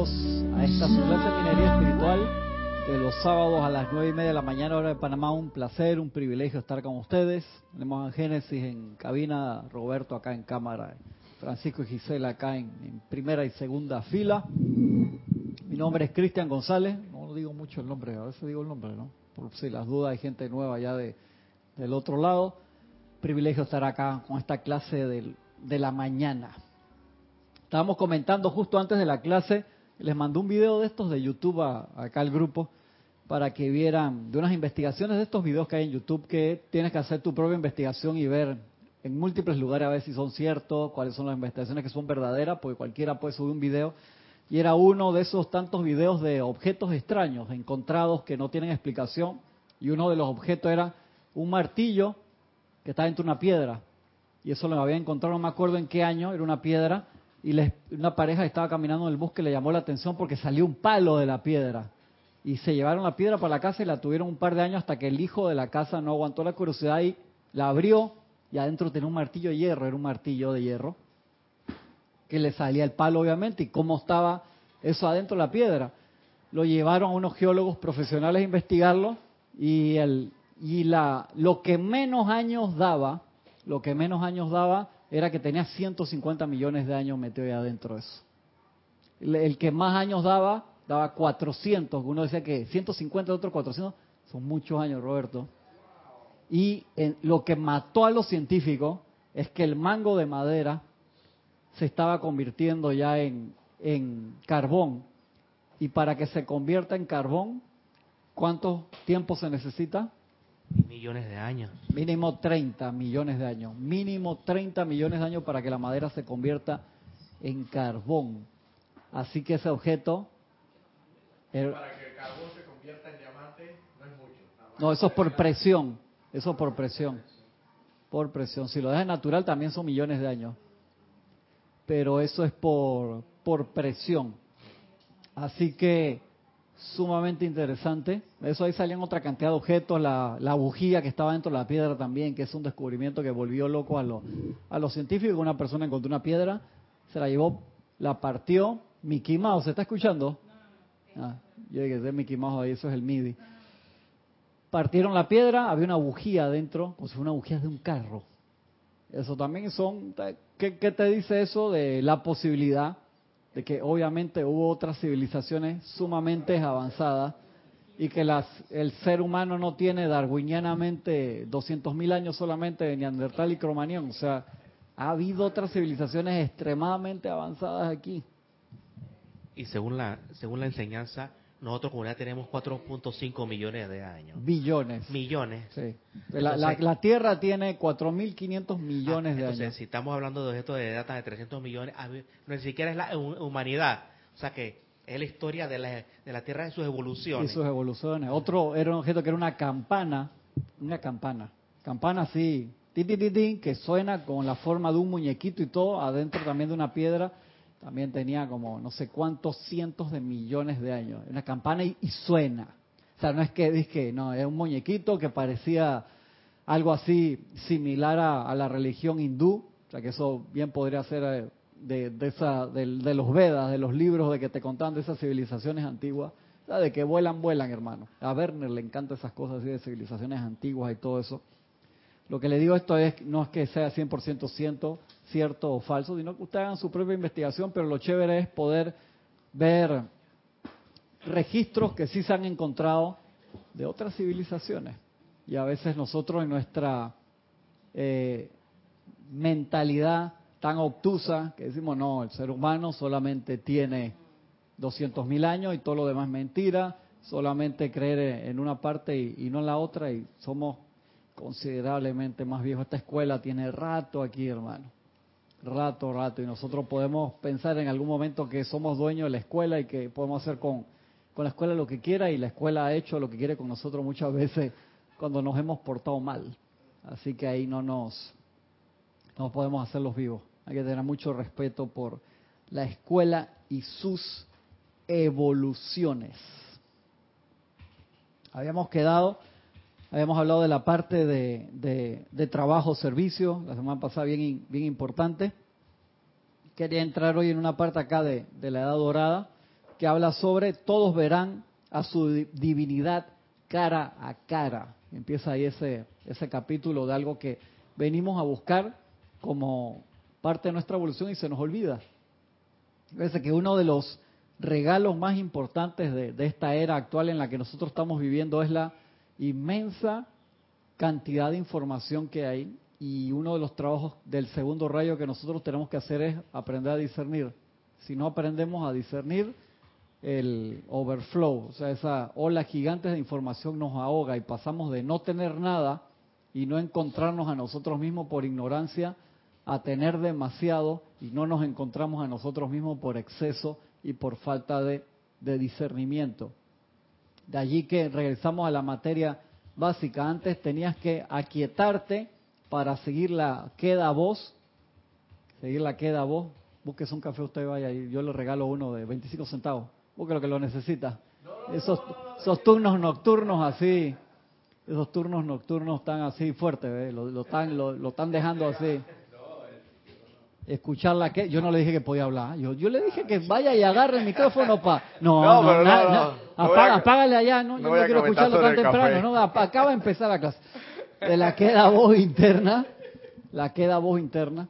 bienvenidos a esta su clase minería espiritual de los sábados a las nueve y media de la mañana hora de Panamá. Un placer, un privilegio estar con ustedes. Tenemos a Génesis en cabina, Roberto acá en cámara, Francisco y Gisela acá en, primera y segunda fila. Mi nombre es Cristian González. No digo mucho el nombre, a veces digo el nombre, ¿no? Por si las dudas hay gente nueva ya de, del otro lado. Privilegio estar acá con esta clase de la mañana. Estábamos comentando justo antes de la clase, les mandó un video de estos de YouTube acá al grupo para que vieran de unas investigaciones de estos videos que hay en YouTube que tienes que hacer tu propia investigación y ver en múltiples lugares a ver si son ciertos, cuáles son las investigaciones que son verdaderas, porque cualquiera puede subir un video. Y era uno de esos tantos videos de objetos extraños encontrados que no tienen explicación. Y uno de los objetos era un martillo que está dentro de una piedra. Y eso lo había encontrado, no me acuerdo en qué año, era una piedra y una pareja estaba caminando en el bosque le llamó la atención porque salió un palo de la piedra. Y se llevaron la piedra para la casa y la tuvieron un par de años hasta que el hijo de la casa no aguantó la curiosidad y la abrió y adentro tenía un martillo de hierro, era un martillo de hierro, que le salía el palo obviamente y cómo estaba eso adentro de la piedra. Lo llevaron a unos geólogos profesionales a investigarlo y, el, y la, lo que menos años daba, lo que menos años daba era que tenía 150 millones de años metido ahí adentro de eso. El, que más años daba, daba 400. Uno decía que 150, otro 400. Son muchos años, Roberto. Y lo que mató a los científicos es que el mango de madera se estaba convirtiendo ya en, en carbón. Y para que se convierta en carbón, ¿cuánto tiempo se necesita? Millones de años. Mínimo 30 millones de años. Mínimo 30 millones de años para que la madera se convierta en carbón. Así que ese objeto... para que el carbón se convierta en diamante no es mucho. No, eso es por presión. Eso es por presión. Por presión. Si lo dejas natural también son millones de años. Pero eso es por, por presión. Así que sumamente interesante. Eso ahí salían otra cantidad de objetos, la, la, bujía que estaba dentro de la piedra también, que es un descubrimiento que volvió loco a, los a los científicos. Una persona encontró una piedra, se la llevó, la partió. Mickey Mouse, ¿se está escuchando? Ah, yo dije, es Mickey Mouse ahí, eso es el MIDI. Partieron la piedra, había una bujía adentro, como si fuera una bujía de un carro. Eso también son, ¿qué, qué te dice eso de la posibilidad de que obviamente hubo otras civilizaciones sumamente avanzadas y que las, el ser humano no tiene darwinianamente 200.000 años solamente de Neandertal y Cromañón. O sea, ha habido otras civilizaciones extremadamente avanzadas aquí. Y según la, según la enseñanza, nosotros como ya tenemos 4.5 millones de años. Billones. Millones. Sí. La, la, Tierra tiene 4.500 millones de entonces, años. si estamos hablando de objetos de data de 300 millones, ni siquiera es la humanidad. O sea que es la historia de la, de la Tierra y sus evoluciones. Y sus evoluciones. Otro era un objeto que era una campana, una campana, campana así, ti, ti, ti, que suena con la forma de un muñequito y todo, adentro también de una piedra también tenía como no sé cuántos cientos de millones de años. Una campana y, suena. O sea, no es que que no, es un muñequito que parecía algo así similar a, la religión hindú. O sea, que eso bien podría ser eh, de, de, esa, de, los Vedas, de los libros de que te contaban de esas civilizaciones antiguas. O sea, de que vuelan, vuelan, hermano. A Werner le encantan esas cosas así de civilizaciones antiguas y todo eso. Lo que le digo esto es, no es que sea 100% cierto, cierto o falso, sino que ustedes hagan su propia investigación, pero lo chévere es poder ver registros que sí se han encontrado de otras civilizaciones. Y a veces nosotros en nuestra eh, mentalidad tan obtusa que decimos, no, el ser humano solamente tiene 200.000 años y todo lo demás es mentira, solamente creer en una parte y, y no en la otra y somos considerablemente más viejos. Esta escuela tiene rato aquí, hermano rato, rato, y nosotros podemos pensar en algún momento que somos dueños de la escuela y que podemos hacer con, con la escuela lo que quiera y la escuela ha hecho lo que quiere con nosotros muchas veces cuando nos hemos portado mal. Así que ahí no nos, no podemos hacer los vivos. Hay que tener mucho respeto por la escuela y sus evoluciones. Habíamos quedado, habíamos hablado de la parte de, de, trabajo, servicio, la semana pasada bien, bien importante. Quería entrar hoy en una parte acá de, la Edad Dorada, que habla sobre todos verán a su divinidad cara a cara. Empieza ahí ese, ese capítulo de algo que venimos a buscar como parte de nuestra evolución y se nos olvida. Parece que uno de los regalos más importantes de, esta era actual en la que nosotros estamos viviendo es la inmensa cantidad de información que hay y uno de los trabajos del segundo rayo que nosotros tenemos que hacer es aprender a discernir. Si no aprendemos a discernir, el overflow, o sea, esa ola gigante de información nos ahoga y pasamos de no tener nada y no encontrarnos a nosotros mismos por ignorancia a tener demasiado y no nos encontramos a nosotros mismos por exceso y por falta de, de discernimiento. De allí que regresamos a la materia básica. Antes tenías que aquietarte para seguir la queda voz, seguir la queda voz. Búsquese un café, usted vaya y yo le regalo uno de 25 centavos. Busque lo que lo necesita. Esos, esos turnos nocturnos así, esos turnos nocturnos están así fuertes, lo, lo, están, lo están dejando así escucharla que yo no le dije que podía hablar yo, yo le dije que vaya y agarre el micrófono para no no, no, no, apágale allá no, yo no quiero escucharlo tan temprano no acaba de empezar la clase. De la queda voz interna la queda voz interna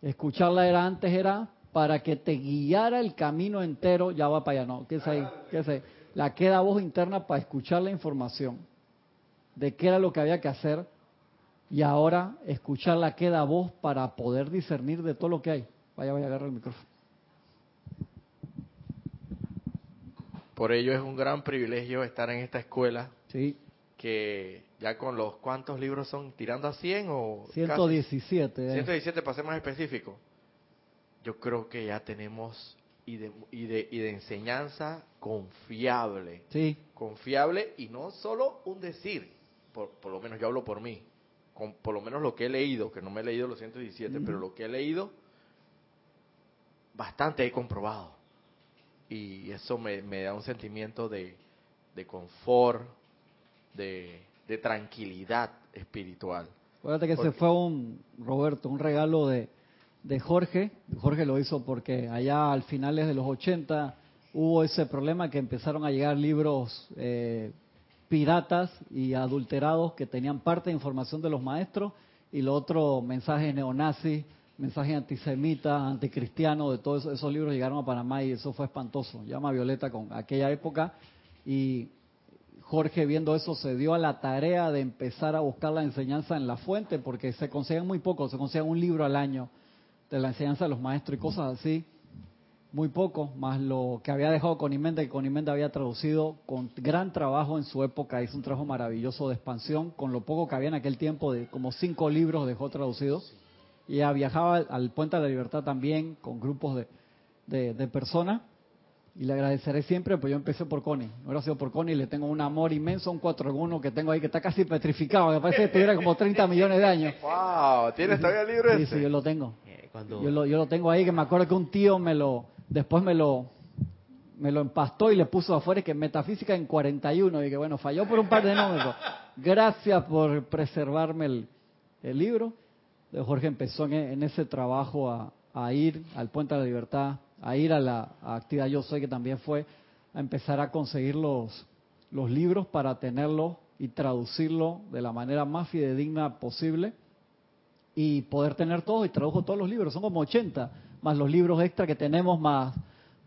escucharla era antes era para que te guiara el camino entero ya va para allá no qué es ahí qué es ahí la queda voz interna para escuchar la información de qué era lo que había que hacer y ahora escuchar la queda voz para poder discernir de todo lo que hay. Vaya, vaya, agarra el micrófono. Por ello es un gran privilegio estar en esta escuela. Sí. Que ya con los cuántos libros son, tirando a 100 o... 117. Casi? 117 para ser más específico. Yo creo que ya tenemos y de, y de, y de enseñanza confiable. Sí. Confiable y no solo un decir, por, por lo menos yo hablo por mí con por lo menos lo que he leído, que no me he leído los 117, pero lo que he leído, bastante he comprobado. Y eso me, me da un sentimiento de, de confort, de, de, tranquilidad espiritual. Acuérdate que ese fue un, Roberto, un regalo de, de Jorge. Jorge lo hizo porque allá al finales de los 80 hubo ese problema que empezaron a llegar libros eh, piratas y adulterados que tenían parte de información de los maestros y lo otro mensajes neonazis, mensajes antisemitas, anticristianos, de todos esos, libros llegaron a Panamá y eso fue espantoso. Llama Violeta con aquella época y Jorge viendo eso se dio a la tarea de empezar a buscar la enseñanza en la fuente porque se consiguen muy poco, se consiguen un libro al año de la enseñanza de los maestros y cosas así muy poco, más lo que había dejado Conimenda, que Conimenda había traducido con gran trabajo en su época, hizo un trabajo maravilloso de expansión, con lo poco que había en aquel tiempo, de como cinco libros dejó traducidos, y ya viajaba al Puente de la Libertad también, con grupos de, de, personas, y le agradeceré siempre, pues yo empecé por Connie, no hubiera sido por Connie, le tengo un amor inmenso, un 4 en 1 que tengo ahí, que está casi petrificado, me parece que tuviera como 30 millones de años. ¡Wow! ¿Tienes todavía el libro sí, ese? Sí, yo lo tengo. Yo, lo, yo lo tengo ahí, que me acuerdo que un tío me lo después me lo me lo empastó y le puso afuera que metafísica en 41 y que bueno, falló por un par de números. Gracias por preservarme el, libro. Jorge empezó en, ese trabajo a, ir al Puente de la Libertad, a ir a la actividad Yo Soy, que también fue a empezar a conseguir los, los libros para tenerlos y traducirlo de la manera más fidedigna posible y poder tener todo y tradujo todos los libros, son como 80 más los libros extra que tenemos, más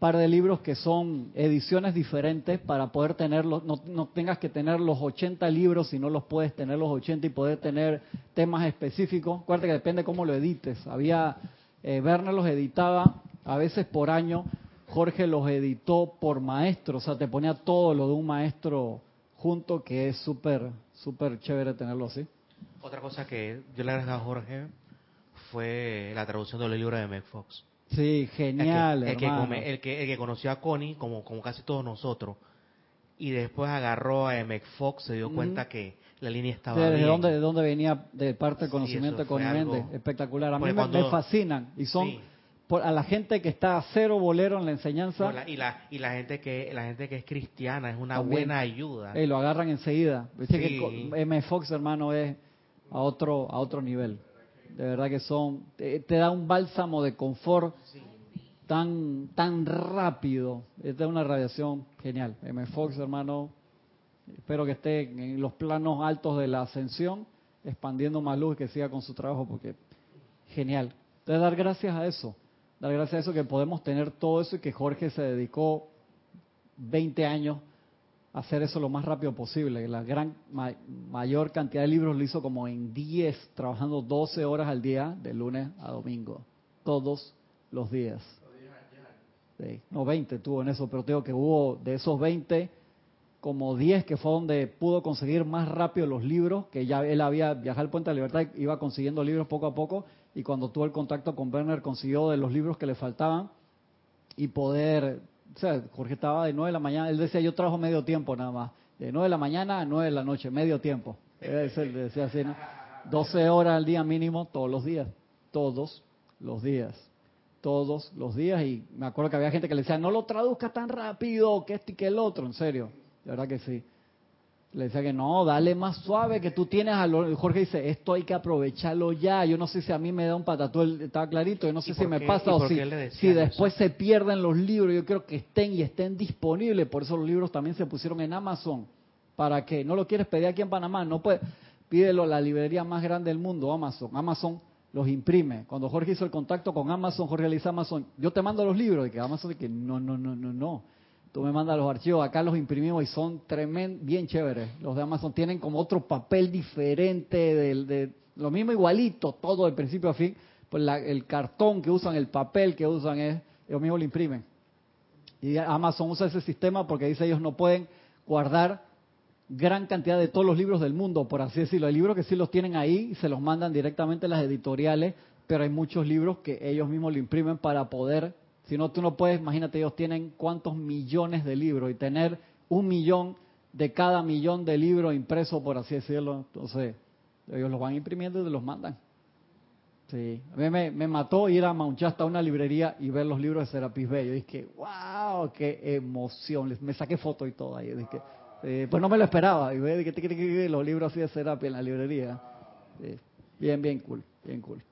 par de libros que son ediciones diferentes para poder tenerlos, no, no tengas que tener los 80 libros, si no los puedes tener los 80 y poder tener temas específicos. Acuérdate que depende cómo lo edites. Había, eh, Werner los editaba a veces por año, Jorge los editó por maestro, o sea, te ponía todo lo de un maestro junto, que es súper, súper chévere tenerlo así. Otra cosa que yo le agradezco a Jorge fue la traducción del libro de Meg Fox. Sí, genial. El que, el que, el que, conoció a Connie, como, como casi todos nosotros, y después agarró a Meg Fox, se dio cuenta que la línea estaba ¿De, bien. dónde, ¿De dónde venía de parte del conocimiento de Connie Méndez? Espectacular. A mí me, me, fascinan y son sí. por, a la gente que está a cero bolero en la enseñanza. No, la, y, la, y la gente que la gente que es cristiana es una también. buena ayuda. Y lo agarran enseguida. Viste que M. Fox, hermano, es a otro a otro nivel de verdad que son, te, te, da un bálsamo de confort, tan, tan rápido. Esta es una radiación genial. M. Fox, hermano, espero que esté en los planos altos de la ascensión, expandiendo más luz y que siga con su trabajo, porque genial. Entonces, dar gracias a eso. Dar gracias a eso que podemos tener todo eso y que Jorge se dedicó 20 años hacer eso lo más rápido posible. La gran mayor cantidad de libros lo hizo como en 10, trabajando 12 horas al día, de lunes a domingo, todos los días. Sí, no, 20 tuvo en eso, pero tengo que hubo de esos 20, como 10 que fue donde pudo conseguir más rápido los libros, que ya él había viajado al Puente de Libertad, iba consiguiendo libros poco a poco, y cuando tuvo el contacto con Werner consiguió de los libros que le faltaban y poder, o sea, Jorge estaba de 9 de la mañana, él decía, yo trabajo medio tiempo nada más, de 9 de la mañana a 9 de la noche, medio tiempo. Él decía así, 12 horas al día mínimo todos los días, todos los días todos los días y me acuerdo que había gente que le decía, no lo traduzca tan rápido, que este y que el otro, en serio, de verdad que sí. Le decía que no, dale más suave, que tú tienes a lo... Jorge dice, esto hay que aprovecharlo ya, yo no sé si a mí me da un patatú, estaba clarito, yo no sé si me pasa o si, si después se pierden los libros, yo quiero que estén y estén disponibles, por eso los libros también se pusieron en Amazon, para que no lo quieres pedir aquí en Panamá, no puede, pídelo a la librería más grande del mundo, Amazon, Amazon los imprime. Cuando Jorge hizo el contacto con Amazon, Jorge le dice a Amazon, yo te mando los libros, y que Amazon dice no, no, no, no, no. Tú me mandas los archivos, acá los imprimimos y son tremend, bien chéveres. Los de Amazon tienen como otro papel diferente, del, de, lo mismo igualito, todo de principio a fin. Pues el cartón que usan, el papel que usan es, ellos mismos lo imprimen. Y Amazon usa ese sistema porque dice ellos no pueden guardar gran cantidad de todos los libros del mundo, por así decirlo. Hay libros que sí los tienen ahí y se los mandan directamente a las editoriales, pero hay muchos libros que ellos mismos lo imprimen para poder, si no tú no puedes, imagínate, ellos tienen cuántos millones de libros y tener un millón de cada millón de libros impresos, por así decirlo, entonces ellos los van imprimiendo y los mandan. Sí, a mí me, mató ir a Mount una librería y ver los libros de Serapis Bey. Yo dije, wow, qué emoción. Me saqué foto y todo ahí. Dije, eh, pues no me lo esperaba. Y que los libros así de Serapis en la librería. bien, bien cool, bien cool.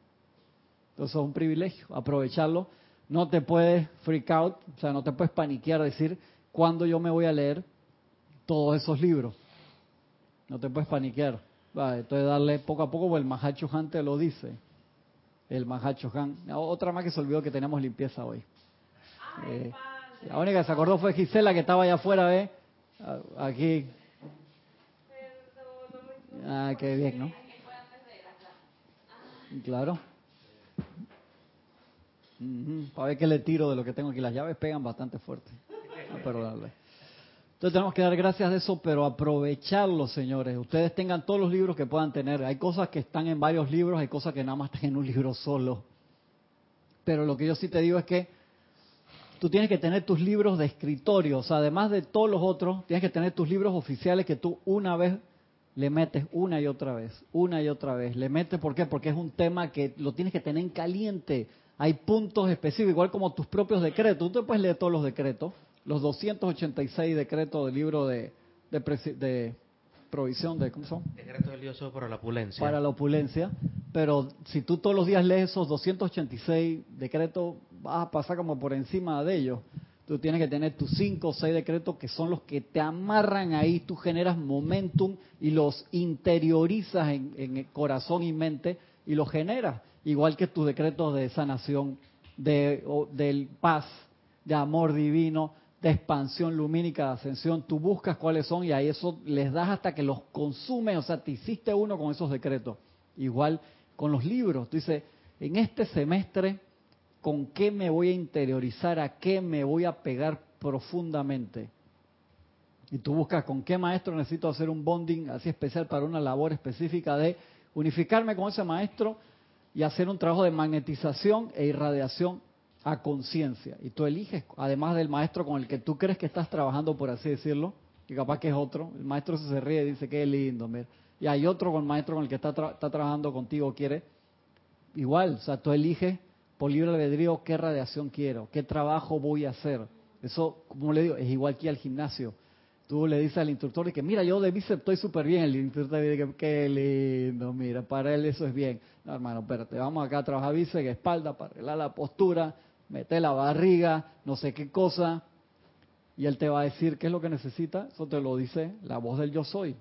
Entonces es un privilegio, aprovecharlo. No te puedes freak out, o sea, no te puedes paniquear, decir, ¿cuándo yo me voy a leer todos esos libros? No te puedes paniquear. entonces darle poco a poco, pues el Mahacho Han te lo dice. El Mahacho Han. Otra más que se olvidó que tenemos limpieza hoy. Eh, la única que se acordó fue Gisela, que estaba allá afuera, ¿ves? Aquí. Ah, qué bien, ¿no? Claro. Para ver qué le tiro de lo que tengo aquí. Las llaves pegan bastante fuerte. Entonces tenemos que dar gracias de eso, pero aprovecharlo, señores. Ustedes tengan todos los libros que puedan tener. Hay cosas que están en varios libros, hay cosas que nada más están en un libro solo. Pero lo que yo sí te digo es que tú tienes que tener tus libros de escritorio, o sea, además de todos los otros, tienes que tener tus libros oficiales que tú una vez le metes una y otra vez, una y otra vez. Le metes, ¿por qué? Porque es un tema que lo tienes que tener en caliente. Hay puntos específicos, igual como tus propios decretos. Tú te puedes leer todos los decretos, los 286 decretos del libro de, de, provisión de, ¿cómo son? Decretos del Dios para la opulencia. Para la opulencia. Pero si tú todos los días lees esos 286 decretos, vas a pasar como por encima de ellos. Tú tienes que tener tus cinco o seis decretos que son los que te amarran ahí, tú generas momentum y los interiorizas en, el corazón y mente y los generas, igual que tus decretos de sanación, de, del paz, de amor divino, de expansión lumínica, de ascensión, tú buscas cuáles son y a eso les das hasta que los consumen, o sea, te hiciste uno con esos decretos. Igual con los libros, tú dices, en este semestre con qué me voy a interiorizar, a qué me voy a pegar profundamente. Y tú buscas con qué maestro necesito hacer un bonding así especial para una labor específica de unificarme con ese maestro y hacer un trabajo de magnetización e irradiación a conciencia. Y tú eliges, además del maestro con el que tú crees que estás trabajando, por así decirlo, que capaz que es otro, el maestro se ríe y dice, qué lindo, mira. y hay otro con el maestro con el que está, está trabajando contigo, quiere, igual, o sea, tú eliges por libre albedrío qué radiación quiero, qué trabajo voy a hacer. Eso, como le digo, es igual que al gimnasio. Tú le dices al instructor que, mira, yo de bíceps estoy súper bien. El instructor dice que, qué lindo, mira, para él eso es bien. No, hermano, espérate, vamos acá a trabajar bíceps, espalda, para arreglar la postura. mete la barriga, no sé qué cosa, y él te va a decir qué es lo que necesita, eso te lo dice la voz del yo soy.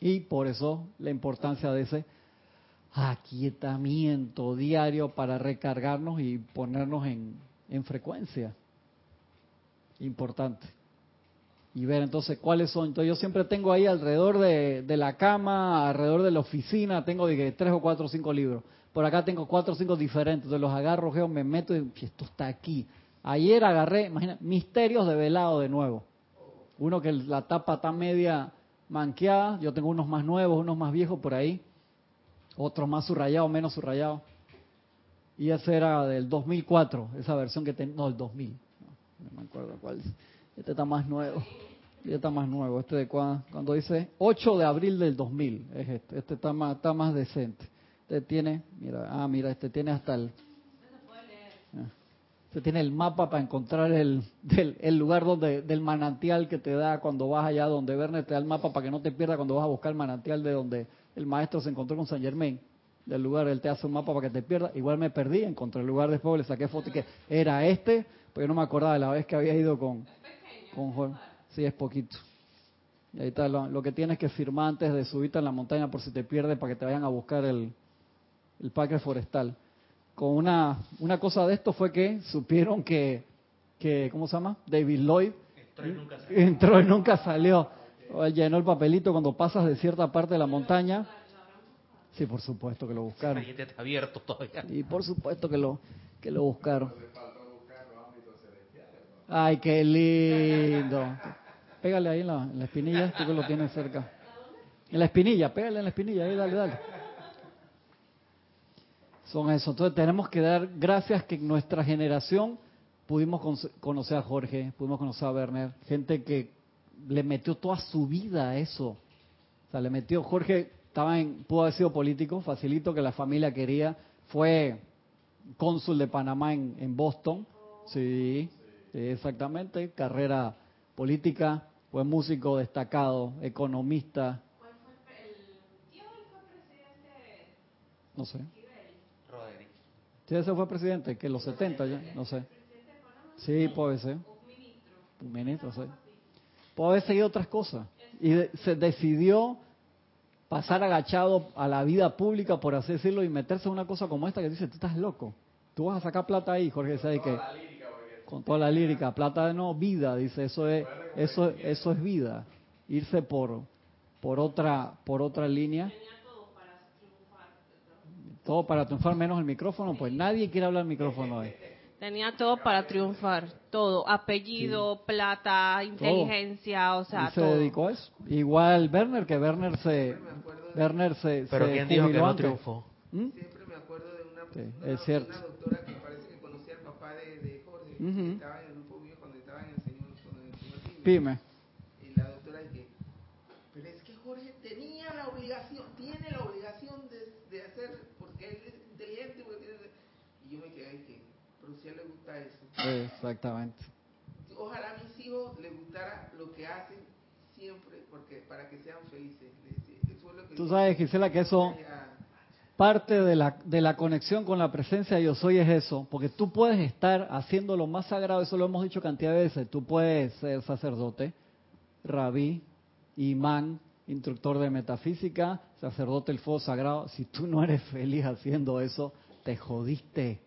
Y por eso la importancia de ese aquietamiento diario para recargarnos y ponernos en, en frecuencia. Importante. Y ver entonces cuáles son. Entonces yo siempre tengo ahí alrededor de, de la cama, alrededor de la oficina, tengo tres o cuatro o cinco libros. Por acá tengo cuatro o cinco diferentes. Entonces los agarro, geo, me meto y esto está aquí. Ayer agarré, imagina, Misterios de Velado de nuevo. Uno que la tapa está media manqueada. Yo tengo unos más nuevos, unos más viejos por ahí. Otros más subrayados, menos subrayados. Y ese era del 2004, esa versión que tenía, no, el 2000. No, me acuerdo cuál es. Este está más nuevo. Este está más nuevo. Este de cuando, cuando dice 8 de abril del 2000 es este. Este está más, está más decente. Este tiene, mira, ah, mira, este tiene hasta el... Este tiene el mapa para encontrar el, del, el lugar donde del manantial que te da cuando vas allá donde Verne te da el mapa para que no te pierdas cuando vas a buscar el manantial de donde el maestro se encontró con San Germain. Del lugar, él te hace un mapa para que te pierdas. Igual me perdí, encontré el lugar después, le saqué foto y que era este, pero yo no me acordaba de la vez que había ido con, con Juan. Sí, es poquito. Y ahí está, lo, lo, que tienes que firmar antes de subirte a la montaña por si te pierdes para que te vayan a buscar el, el parque forestal. Con una, una cosa de esto fue que supieron que, que ¿cómo se llama? David Lloyd Entró y nunca salió. entró y nunca salió. Él llenó el papelito cuando pasas de cierta parte de la montaña. Sí, por supuesto que lo El buscaron. expediente está abierto todavía. Y por supuesto que lo que lo buscaron. Ay, qué lindo. Pégale ahí en la, espinilla, tú que lo tienes cerca. En la espinilla, pégale en la espinilla, ahí, dale, dale. Son eso. Entonces tenemos que dar gracias que nuestra generación pudimos con- conocer a Jorge, pudimos conocer a Werner, gente que le metió toda su vida a eso. O sea, le metió, Jorge estaba en, pudo haber sido político, facilito que la familia quería, fue cónsul de Panamá en, Boston, sí, exactamente, carrera política, fue músico destacado, economista, ¿Cuál fue el, el tío y fue presidente no sé. Roderick. Sí, ese fue presidente, que en los 70 ya, no sé. Sí, puede ser, un ministro, sí. Puede haber seguido otras cosas. Y de- se decidió pasar agachado a la vida pública, por así decirlo, y meterse en una cosa como esta que dice, tú estás loco. Tú vas a sacar plata ahí, Jorge, ¿sabes que Con toda la lírica, plata de no, vida, dice, eso es, eso, eso es vida. Irse por, por otra, por otra línea. Tenía todo para triunfar. Todo para triunfar menos el micrófono, pues nadie quiere hablar al micrófono hoy. Tenía todo para triunfar, todo, apellido, plata, inteligencia, o sea, y se todo. dedicó a eso. Igual Werner, que Werner se, Werner se, Pero se ¿quién dijo que no triunfó? ¿Mm? Siempre me acuerdo de una, Sí, una, es cierto. una doctora que parece que conocía al papá de, que estaba en el grupo mío cuando estaba en el señor, con el señor. Pyme. Y la doctora dice, pero es que Jorge tenía la obligación, tiene la obligación de, de hacer, porque él es inteligente, porque tiene... Y yo me quedé ahí que, pero si a él le gusta eso. Exactamente. Ojalá a mis hijos les gustara lo que hacen siempre, porque para que sean felices. Les eso es lo que Tú sabes, Gisela, que eso. Parte de la, de la conexión con la presencia de yo soy es eso, porque tú puedes estar haciendo lo más sagrado, eso lo hemos dicho cantidad de veces, tú puedes ser sacerdote, rabí, imán, instructor de metafísica, sacerdote del fuego sagrado, si tú no eres feliz haciendo eso, te jodiste,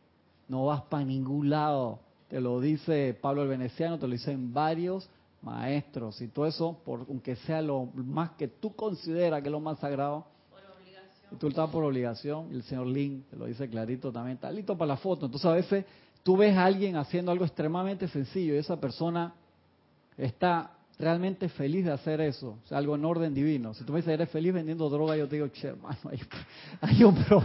no vas para ningún lado, te lo dice Pablo el Veneciano, te lo dicen varios maestros, y todo eso, por, aunque sea lo más que tú consideras que es lo más sagrado, tú estás por obligación, y el señor Lin te lo dice clarito también, está listo para la foto. Entonces a veces tú ves a alguien haciendo algo extremadamente sencillo y esa persona está realmente feliz de hacer eso, o algo en orden divino. Si tú me dices, eres feliz vendiendo droga, yo te digo, che, hermano, hay, hay un pro-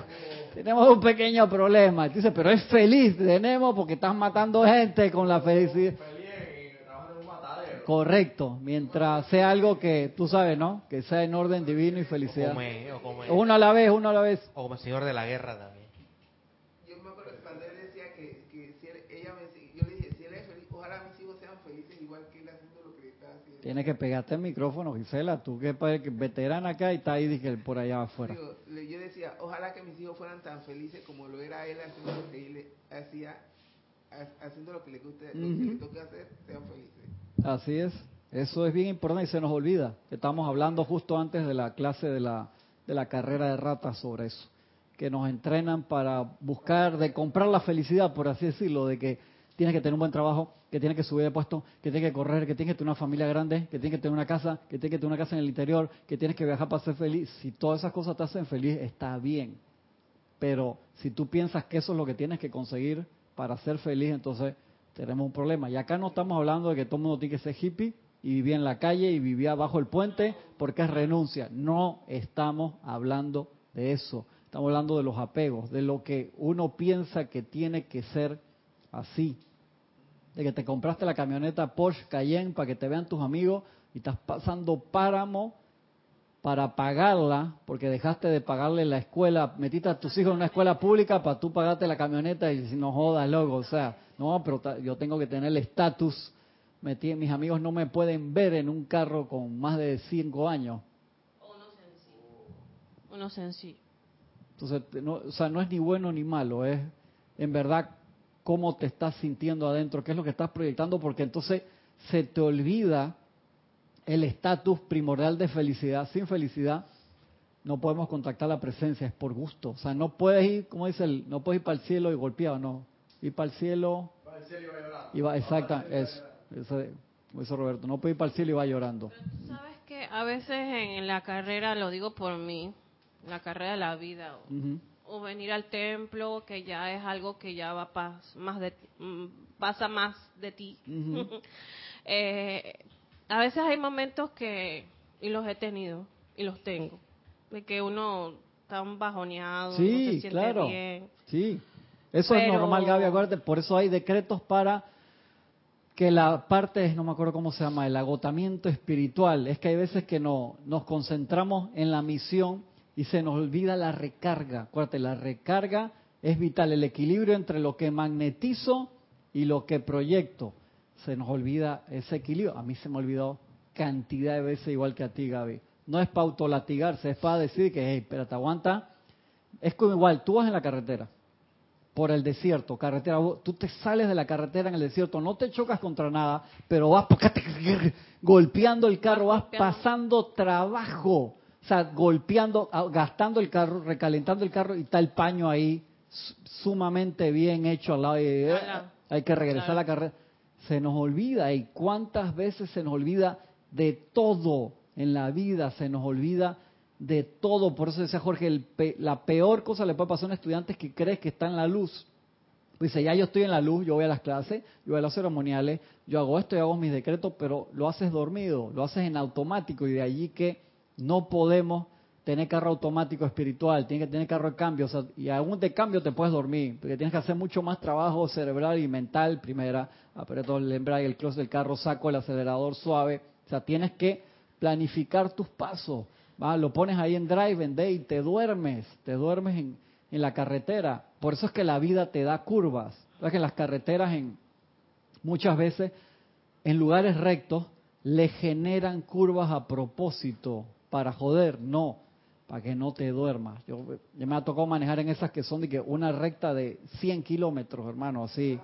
tenemos un pequeño problema. Y tú dices, pero es feliz, tenemos porque estás matando gente con la felicidad. Correcto, mientras sea algo que tú sabes, ¿no? Que sea en orden divino y O felicidad. como, el- o como Uno a la vez, uno a la vez. o como el señor de la guerra también. Yo me acuerdo que cuando él decía que, que si él- ella me decía- yo le dije, si él es feliz, ojalá mis hijos sean felices igual que él haciendo lo que le está haciendo. Tienes que pegarte el micrófono, Gisela. Tú que veterana acá y está ahí dije, por allá afuera. Digo, le- yo decía, ojalá que mis hijos fueran tan felices como lo era él haciendo lo que él hacía ha- haciendo lo que les guste, lo que les toque hacer, sean felices. Así es. Eso es bien importante y se nos olvida. Estamos hablando justo antes de la clase de la, de la carrera de ratas sobre eso. Que nos entrenan para buscar, de comprar la felicidad, por así decirlo, de que tienes que tener un buen trabajo, que tienes que subir de puesto, que tienes que correr, que tienes que tener una familia grande, que tienes que tener una casa, que tienes que tener una casa en el interior, que tienes que viajar para ser feliz. Si todas esas cosas te hacen feliz, está bien. Pero si tú piensas que eso es lo que tienes que conseguir para ser feliz, entonces tenemos un problema. Y acá no estamos hablando de que todo el mundo tiene que ser hippie y vivía en la calle y vivía bajo el puente porque es renuncia. No estamos hablando de eso. Estamos hablando de los apegos, de lo que uno piensa que tiene que ser así. De que te compraste la camioneta Porsche Cayenne para que te vean tus amigos y estás pasando páramo para pagarla, porque dejaste de pagarle la escuela, metiste a tus hijos en una escuela pública para tú pagarte la camioneta y si no jodas, loco, o sea, no, pero yo tengo que tener el estatus, mis amigos no me pueden ver en un carro con más de cinco años, Uno sencillo. entonces, no, o sea, no es ni bueno ni malo, es en verdad cómo te estás sintiendo adentro, qué es lo que estás proyectando, porque entonces se te olvida el estatus primordial de felicidad. Sin felicidad no podemos contactar la presencia, es por gusto. O sea, no puedes ir, como dice el, no puedes ir para el cielo y golpeado, no. Ir para el cielo y va, exacta, eso, eso, dice Roberto, no puedes ir para el cielo y va llorando. Tú sabes que a veces en la carrera, lo digo por mí, la carrera de la vida, o, Ujú. o venir al templo, que ya es algo que ya va pas, más de, mm, pasa más de ti. Ujú. Eh, a veces hay momentos que, y los he tenido, y los tengo, de que uno está un bajoneado, no se Sí, siente claro. bien. Sí, eso es normal, Gaby, acuérdate, por eso hay decretos para que la parte, no me acuerdo cómo se llama, el agotamiento espiritual, es que hay veces que no, nos concentramos en la misión y se nos olvida la recarga. Acuérdate, la recarga es vital, el equilibrio entre lo que magnetizo y lo que proyecto. Se nos olvida ese equilibrio. A mí se me olvidó cantidad de veces igual que a ti, Gaby. No es para autolatigarse, es para decir que, hey, espérate, aguanta. Es como igual, tú vas en la carretera, por el desierto, carretera, tú te sales de la carretera en el desierto, no te chocas contra nada, pero vas golpeando el carro, vas pasando trabajo, o sea, golpeando, ah, gastando el carro, recalentando el carro y está el paño ahí su- sumamente bien hecho al lado eh, hay que regresar a la carrera. Se nos olvida y cuántas veces se nos olvida de todo en la vida, se nos olvida de todo. Por eso decía Jorge, el pe- la peor cosa le puede pasar a un estudiante es que crees que está en la luz. Dice, ya yo estoy en la luz, yo voy a las clases, yo voy a los ceremoniales, yo hago esto y hago mis decretos, pero lo haces dormido, lo haces en automático y de allí que no podemos tener carro automático espiritual, tienes que tener carro de cambio, y aún de cambio te puedes dormir, porque tienes que hacer mucho más trabajo cerebral y mental, primera, aprieto el embrague, el clutch del carro, saco el acelerador suave, o sea, tienes que planificar tus pasos, ¿va? lo pones ahí en drive, en day, te duermes, te duermes en, en la carretera, por eso es que la vida te da curvas, ¿sabes que las carreteras en muchas veces en lugares rectos le generan curvas a propósito para joder, no, para que no te duermas. Yo, yo me ha tocado manejar en esas que son de que una recta de 100 kilómetros, hermano, así.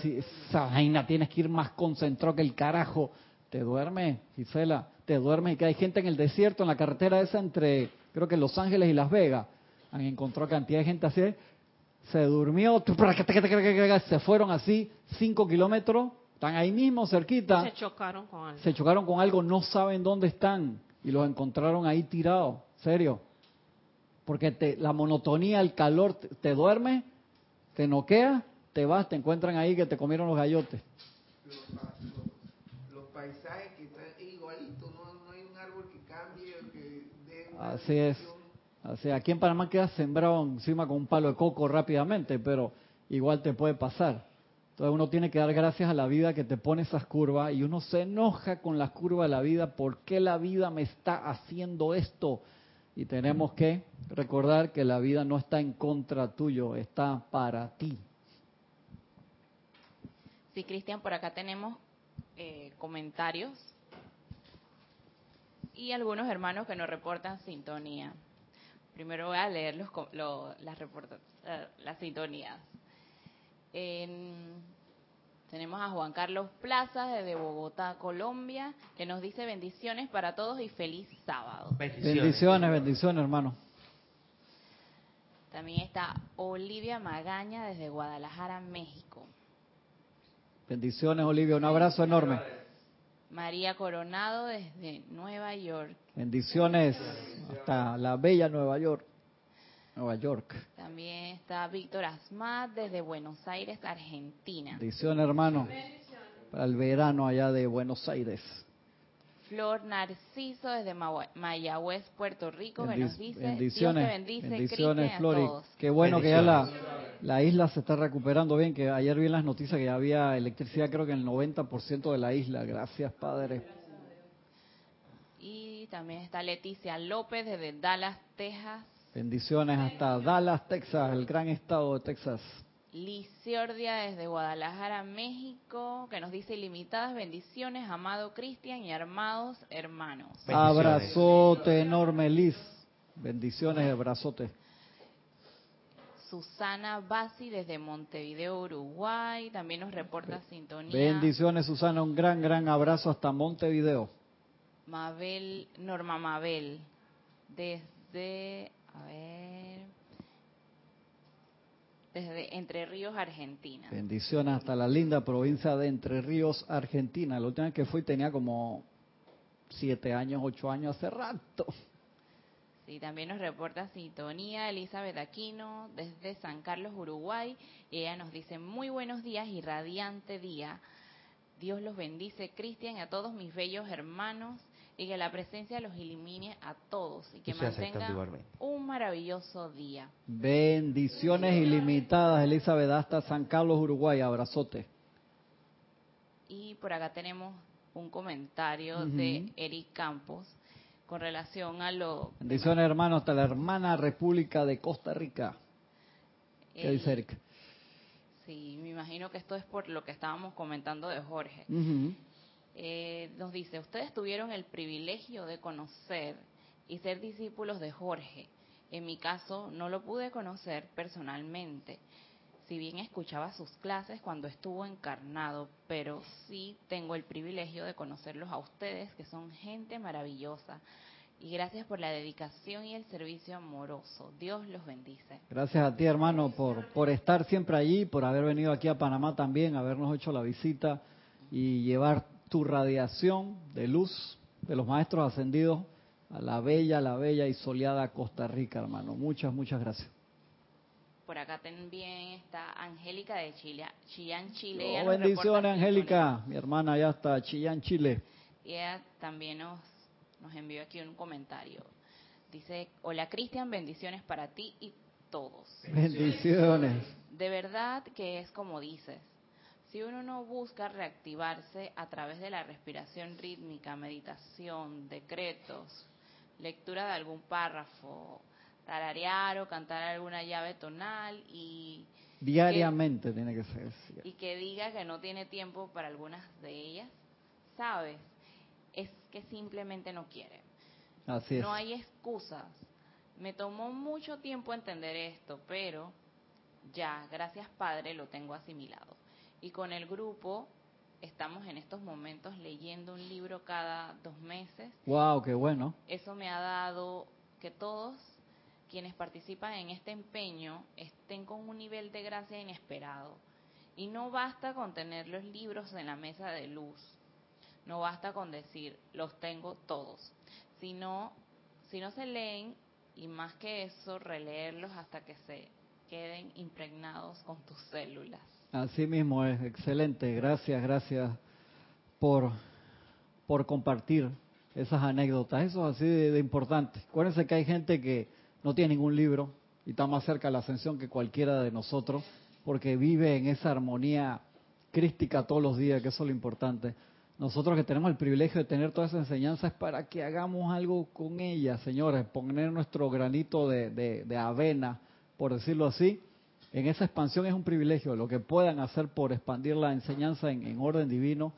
Sí, esa vaina tienes que ir más concentrado que el carajo. Te duermes, Gisela, te duermes y que hay gente en el desierto, en la carretera esa entre, creo que Los Ángeles y Las Vegas. Han encontrado cantidad de gente así, se durmió, se fueron así 5 kilómetros, están ahí mismo cerquita Se chocaron con algo. se chocaron con algo, no saben dónde están y los encontraron ahí tirados, serio. Porque te, la monotonía, el calor, te, te duerme, te noquea, te vas, te encuentran ahí que te comieron los gallotes. Los, pa- los, los paisajes que están igualitos, no, no hay un árbol que cambie o que dé una Así es. sea, aquí en Panamá queda sembrado encima con un palo de coco rápidamente, pero igual te puede pasar. Entonces uno tiene que dar gracias a la vida que te pone esas curvas y uno se enoja con las curvas de la vida. ¿Por qué la vida me está haciendo esto? Y tenemos que recordar que la vida no está en contra tuyo, está para ti. Sí, Cristian, por acá tenemos eh, comentarios y algunos hermanos que nos reportan sintonía. Primero voy a leer los, lo- las, reporta- eh, las sintonías. En- Tenemos a Juan Carlos Plaza desde Bogotá, Colombia, que nos dice bendiciones para todos y feliz sábado. Bendiciones. Bendiciones, bendiciones, hermano. También está Olivia Magaña desde Guadalajara, México. Bendiciones, Olivia. Un abrazo enorme. María Coronado desde Nueva York. Bendiciones hasta la bella Nueva York. Nueva York. También está Víctor Asmat desde Buenos Aires, Argentina. Bendiciones, hermano. Para el verano allá de Buenos Aires. Flor Narciso desde Mayagüez, Puerto Rico, que nos dice, bendiciones, Dios te bendice, bendiciones. Qué bueno que ya la, Bendiciones. La isla se está recuperando bien, que ayer vi en las noticias que ya había electricidad, creo que en el 90% de la isla. Gracias, Padre. Y también está Leticia López desde Dallas, Texas. Bendiciones hasta Dallas, Texas, el gran estado de Texas. Liciordia desde Guadalajara, México, que nos dice ilimitadas bendiciones, amado Cristian y armados hermanos. Abrazote enorme, Liz. Bendiciones, abrazote. Susana Basi desde Montevideo, Uruguay, también nos reporta sintonía. Bendiciones, Susana. Un gran, gran abrazo hasta Montevideo. Mabel, Norma Mabel, desde, a ver, desde Entre Ríos, Argentina. Bendiciones hasta la linda provincia de Entre Ríos, Argentina. La última vez que fui tenía como siete años, ocho años, hace rato. Sí, también nos reporta sintonía Elizabeth Aquino desde San Carlos, Uruguay. Y ella nos dice muy buenos días y radiante día. Dios los bendice, Cristian, y a todos mis bellos hermanos. Y que la presencia los ilumine a todos. Y que Y mantengan igualmente. un maravilloso día. Bendiciones ilimitadas, Elizabeth, hasta San Carlos, Uruguay. Abrazote. Y por acá tenemos un comentario de Eric Campos con relación a lo... Bendiciones, hermano, hasta la hermana República de Costa Rica. ¿Qué Él- dice Eric? Sí, me imagino que esto es por lo que estábamos comentando de Jorge. Eh, nos dice, ustedes tuvieron el privilegio de conocer y ser discípulos de Jorge. En mi caso, no lo pude conocer personalmente, si bien escuchaba sus clases cuando estuvo encarnado, pero sí tengo el privilegio de conocerlos a ustedes, que son gente maravillosa. Y gracias por la dedicación y el servicio amoroso. Dios los bendice. Gracias a ti, hermano, por, por estar siempre allí, por haber venido aquí a Panamá también, habernos hecho la visita y llevar tu radiación de luz de los maestros ascendidos a la bella, la bella y soleada Costa Rica, hermano. Muchas, muchas gracias. Por acá también está Angélica de Chile, Chillán, Chile. Oh, bendiciones. Angélica, mi hermana ya está Chillán, Chile. Y ella también nos, nos envió aquí un comentario. Dice, hola Cristian, bendiciones para ti y todos. Bendiciones. De verdad que es como dices. Si uno no busca reactivarse a través de la respiración rítmica, meditación, decretos, lectura de algún párrafo, tararear o cantar alguna llave tonal y, Diariamente tiene que ser. sí. y que diga que no tiene tiempo para algunas de ellas, sabes, es que simplemente no quiere. Así es. No hay excusas. Me tomó mucho tiempo entender esto, pero ya, gracias Padre, lo tengo asimilado. Y con el grupo estamos en estos momentos leyendo un libro cada dos meses. Wow, qué bueno. Eso me ha dado que todos quienes participan en este empeño estén con un nivel de gracia inesperado. Y no basta con tener los libros en la mesa de luz. No basta con decir, los tengo todos. Sino, si no se leen, y más que eso, releerlos hasta que se queden impregnados con tus células. Así mismo es, excelente. Gracias, gracias por, por compartir esas anécdotas. Eso es así de, de importante. Acuérdense que hay gente que no tiene ningún libro y está más cerca de la ascensión que cualquiera de nosotros porque vive en esa armonía crística todos los días, que eso es lo importante. Nosotros que tenemos el privilegio de tener toda esa enseñanza es para que hagamos algo con ella, señores, poner nuestro granito de, de- de avena, por decirlo así, en esa expansión es un privilegio. Lo que puedan hacer por expandir la enseñanza en, en orden divino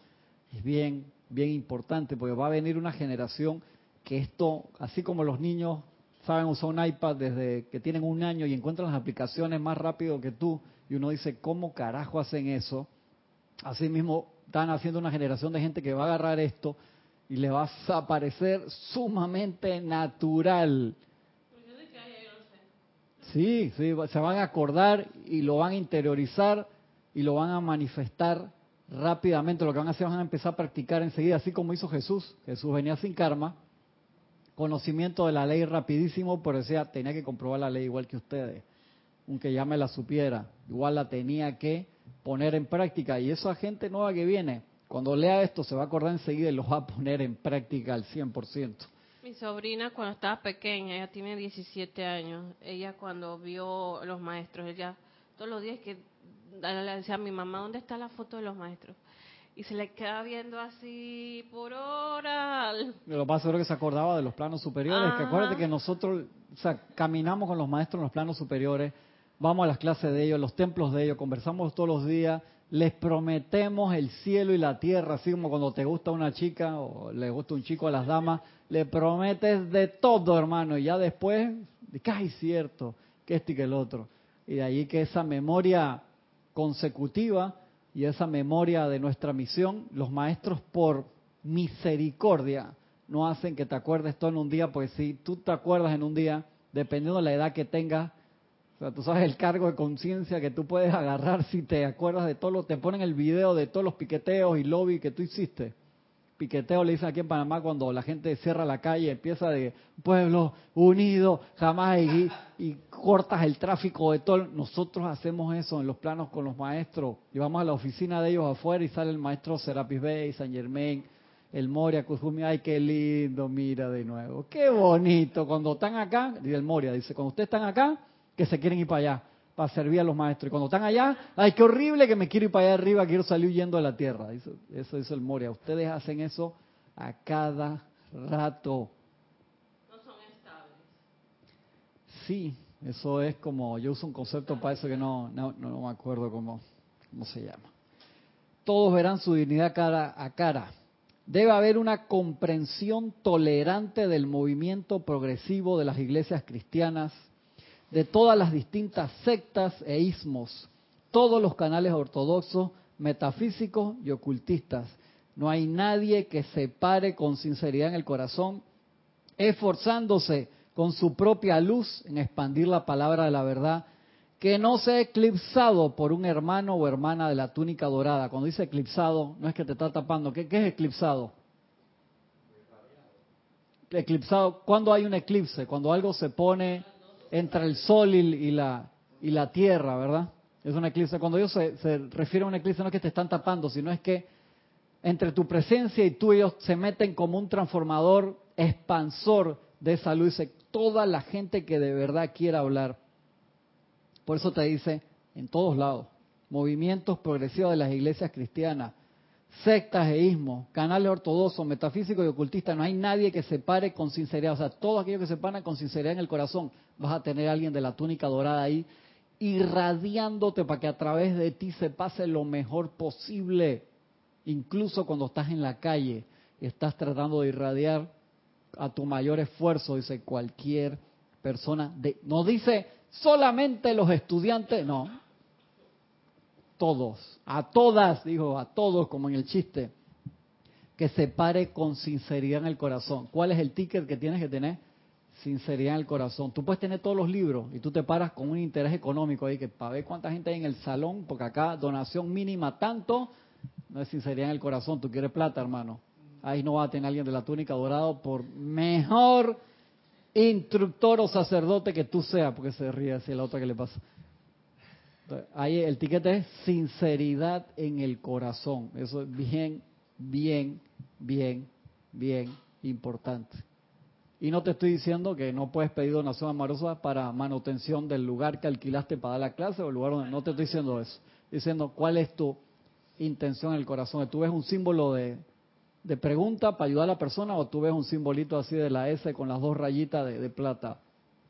es bien, bien importante, porque va a venir una generación que esto, así como los niños saben usar un iPad desde que tienen un año y encuentran las aplicaciones más rápido que tú, y uno dice, ¿cómo carajo hacen eso? Así mismo están haciendo una generación de gente que va a agarrar esto y le va a parecer sumamente natural. Sí, sí, se van a acordar y lo van a interiorizar y lo van a manifestar rápidamente. Lo que van a hacer van a empezar a practicar enseguida, así como hizo Jesús. Jesús venía sin karma, conocimiento de la ley rapidísimo, pero decía, tenía que comprobar la ley igual que ustedes. Aunque ya me la supiera, igual la tenía que poner en práctica. Y esa gente nueva que viene, cuando lea esto, se va a acordar enseguida y lo va a poner en práctica al 100%. Mi sobrina cuando estaba pequeña, ella tiene 17 años, ella cuando vio los maestros, ella todos los días que le decía a mi mamá, ¿dónde está la foto de los maestros? Y se le queda viendo así por horas. Lo más seguro que se acordaba de los planos superiores, que acuérdate que nosotros, o sea, caminamos con los maestros en los planos superiores, vamos a las clases de ellos, los templos de ellos, conversamos todos los días, les prometemos el cielo y la tierra, así como cuando te gusta una chica o le gusta un chico a las damas, le prometes de todo, hermano, y ya después, de que ay, cierto, que esto y que el otro. Y de ahí que esa memoria consecutiva y esa memoria de nuestra misión, los maestros por misericordia no hacen que te acuerdes todo en un día, porque si tú te acuerdas en un día, dependiendo de la edad que tengas, o sea, tú sabes el cargo de conciencia que tú puedes agarrar si te acuerdas de todo lo, te ponen el video de todos los piqueteos y lobby que tú hiciste. Piqueteo le dicen aquí en Panamá cuando la gente cierra la calle, empieza de pueblo unido, jamás y, y cortas el tráfico de todo. Nosotros hacemos eso en los planos con los maestros. Y vamos a la oficina de ellos afuera y sale el maestro Serapis Bey, San Germain, el Moria, Kuzumi. Ay, qué lindo, mira de nuevo. Qué bonito. Cuando están acá, dice el Moria, dice, cuando ustedes están acá, que se quieren ir para allá, para servir a los maestros. Y cuando están allá, ay, qué horrible que me quiero ir para allá arriba, quiero salir huyendo de la tierra. Eso, eso dice el Moria. Ustedes hacen eso a cada rato. No son estables. Sí, eso es como, yo uso un concepto para eso que no, no, no me acuerdo cómo, cómo se llama. Todos verán su dignidad cara a cara. Debe haber una comprensión tolerante del movimiento progresivo de las iglesias cristianas, de todas las distintas sectas e ismos, todos los canales ortodoxos, metafísicos y ocultistas. No hay nadie que se pare con sinceridad en el corazón, esforzándose con su propia luz en expandir la palabra de la verdad, que no sea eclipsado por un hermano o hermana de la túnica dorada. Cuando dice eclipsado, no es que te está tapando. ¿Qué, qué es eclipsado? Eclipsado, ¿cuándo hay un eclipse? Cuando algo se pone entre el sol y, la, y la tierra, ¿verdad? Es un eclipse. Cuando ellos se, se refieren a un eclipse, no es que te están tapando, sino es que entre tu presencia y tú ellos se meten como un transformador expansor de esa luz. Toda la gente que de verdad quiera hablar. Por eso te dice, en todos lados, movimientos progresivos de las iglesias cristianas, sectas e canales ortodoxos, metafísicos y ocultistas, no hay nadie que se pare con sinceridad. O sea, todos aquellos que se paran con sinceridad en el corazón, vas a tener alguien de la túnica dorada ahí irradiándote para que a través de ti se pase lo mejor posible, incluso cuando estás en la calle y estás tratando de irradiar a tu mayor esfuerzo, dice cualquier persona, de, no dice solamente los estudiantes, no, todos, a todas, dijo, a todos, como en el chiste, que se pare con sinceridad en el corazón. ¿Cuál es el ticket que tienes que tener? Sinceridad en el corazón. Tú puedes tener todos los libros y tú te paras con un interés económico ahí, que para ver cuánta gente hay en el salón, porque acá donación mínima tanto, no es sinceridad en el corazón, tú quieres plata, hermano. Ahí no va a tener alguien de la túnica dorado por mejor instructor o sacerdote que tú seas, porque se ríe así la otra que le pasa. Ahí el tiquete es sinceridad en el corazón. Eso es bien, bien, bien, bien importante. Y no te estoy diciendo que no puedes pedir donación amorosa para manutención del lugar que alquilaste para dar la clase o el lugar donde... No te estoy diciendo eso. Diciendo cuál es tu intención en el corazón. ¿Tú ves un símbolo de, de pregunta para ayudar a la persona o tú ves un simbolito así de la S con las dos rayitas de, de plata?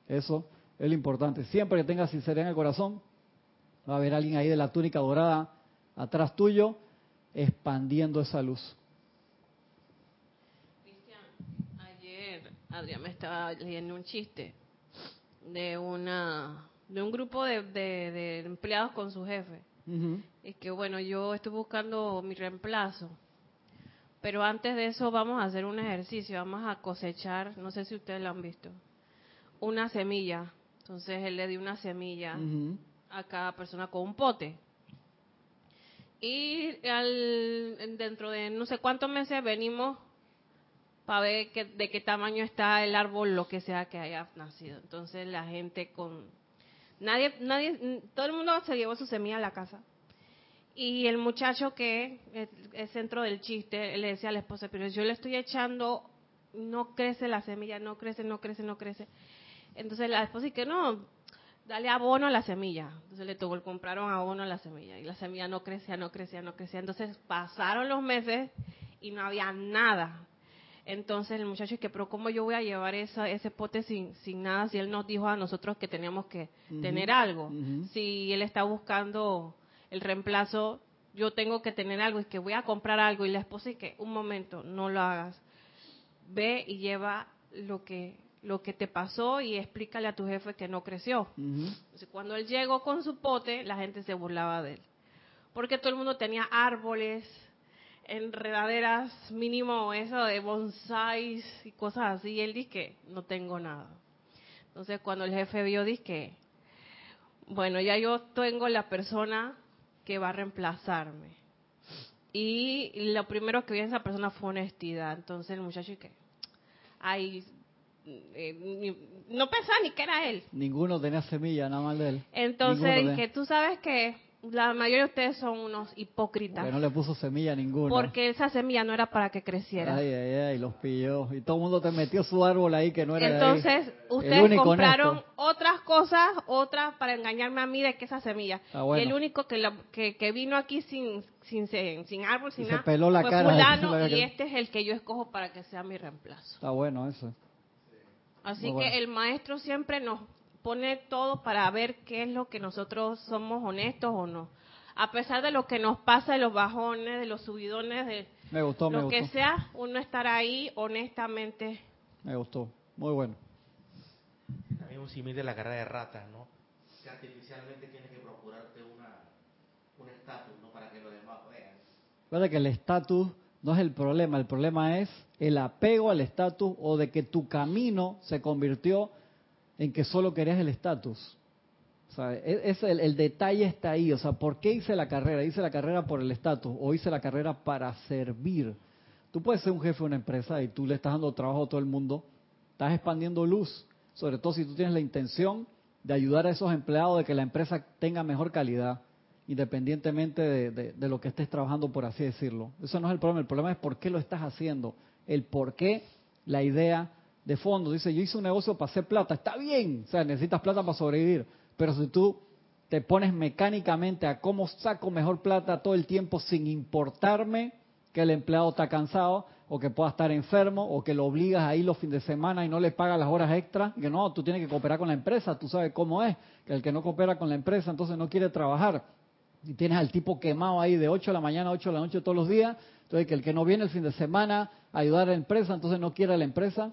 Eso es lo importante. Siempre que tengas sinceridad en el corazón, va a haber alguien ahí de la túnica dorada atrás tuyo expandiendo esa luz. Cristian, ayer Adrián me estaba leyendo un chiste de una de un grupo de, de- de empleados con su jefe. Y que bueno, yo estoy buscando mi reemplazo. Pero antes de eso vamos a hacer un ejercicio, vamos a cosechar, no sé si ustedes lo han visto, una semilla. Entonces él le dio una semilla. A cada persona con un pote. Y al, dentro de no sé cuántos meses venimos para ver de qué tamaño está el árbol, lo que sea que haya nacido. Entonces la gente con... Nadie, nadie, todo el mundo se llevó su semilla a la casa. Y el muchacho que es centro del chiste, le decía a la esposa, pero yo le estoy echando, no crece la semilla, no crece, no crece, no crece. Entonces la esposa dice que no, dale abono a la semilla. Entonces le tocó, compraron abono a la semilla y la semilla no crecía, no crecía, no crecía. Entonces pasaron los meses y no había nada. Entonces el muchacho que, pero ¿cómo yo voy a llevar esa, ese pote sin, sin nada si él nos dijo a nosotros que teníamos que tener algo? Si él está buscando el reemplazo, yo tengo que tener algo y que voy a comprar algo y la esposa dice que un momento, no lo hagas. Ve y lleva lo que lo que te pasó y explícale a tu jefe que no creció. Entonces, cuando él llegó con su pote, la gente se burlaba de él. Porque todo el mundo tenía árboles, enredaderas, mínimo eso de bonsáis y cosas así. Y él dice que no tengo nada. Entonces, cuando el jefe vio, dice que, bueno, ya yo tengo la persona que va a reemplazarme. Y lo primero que vio en esa persona fue honestidad. Entonces el muchacho que, ay, eh, no pensaba ni que era él. Ninguno tenía semilla, nada más de él. Entonces, Ninguno que tú sabes que la mayoría de ustedes son unos hipócritas. Porque no le puso semilla a ninguno. Porque esa semilla no era para que creciera. Ay, ay, ay, los pilló. Y todo el mundo te metió su árbol ahí que no era de ahí. Entonces, ustedes compraron honesto. otras cosas, otras para engañarme a mí de que esa semilla. Ah, bueno. Y el único que, la- que, que vino aquí sin, sin, sin, sin árbol, sin Y se nada, peló la fue cara. fulano y este es el que yo escojo para que sea mi reemplazo. Está bueno eso. Así que el maestro siempre nos pone todo para ver qué es lo que nosotros somos honestos o no. A pesar de lo que nos pasa, de los bajones, de los subidones, de Me gustó, me lo que gustó. sea, uno estar ahí honestamente. Me gustó. Muy bueno. También un símil de la carrera de ratas, ¿no? Que artificialmente tienes que procurarte una, un estatus, ¿no? Para que los demás vean. Recuerda que el estatus no es el problema, el problema es el apego al estatus o de que tu camino se convirtió en que solo querías el estatus. O sea, el, el detalle está ahí. O sea, ¿por qué hice la carrera? ¿Hice la carrera por el estatus o hice la carrera para servir? Tú puedes ser un jefe de una empresa y tú le estás dando trabajo a todo el mundo, estás expandiendo luz, sobre todo si tú tienes la intención de ayudar a esos empleados de que la empresa tenga mejor calidad, independientemente de, lo que estés trabajando, por así decirlo. Eso no es el problema, el problema es por qué lo estás haciendo, el por qué, la idea de fondo. Dice, yo hice un negocio para hacer plata, está bien, o sea, necesitas plata para sobrevivir, pero si tú te pones mecánicamente a cómo saco mejor plata todo el tiempo sin importarme que el empleado está cansado o que pueda estar enfermo o que lo obligas a ir los fines de semana y no le pagas las horas extras, que no, tú tienes que cooperar con la empresa, tú sabes cómo es, que el que no coopera con la empresa entonces no quiere trabajar. Y tienes al tipo quemado ahí de 8 de la mañana a 8 de la noche todos los días, entonces que el que no viene el fin de semana a ayudar a la empresa, entonces no quiere a la empresa.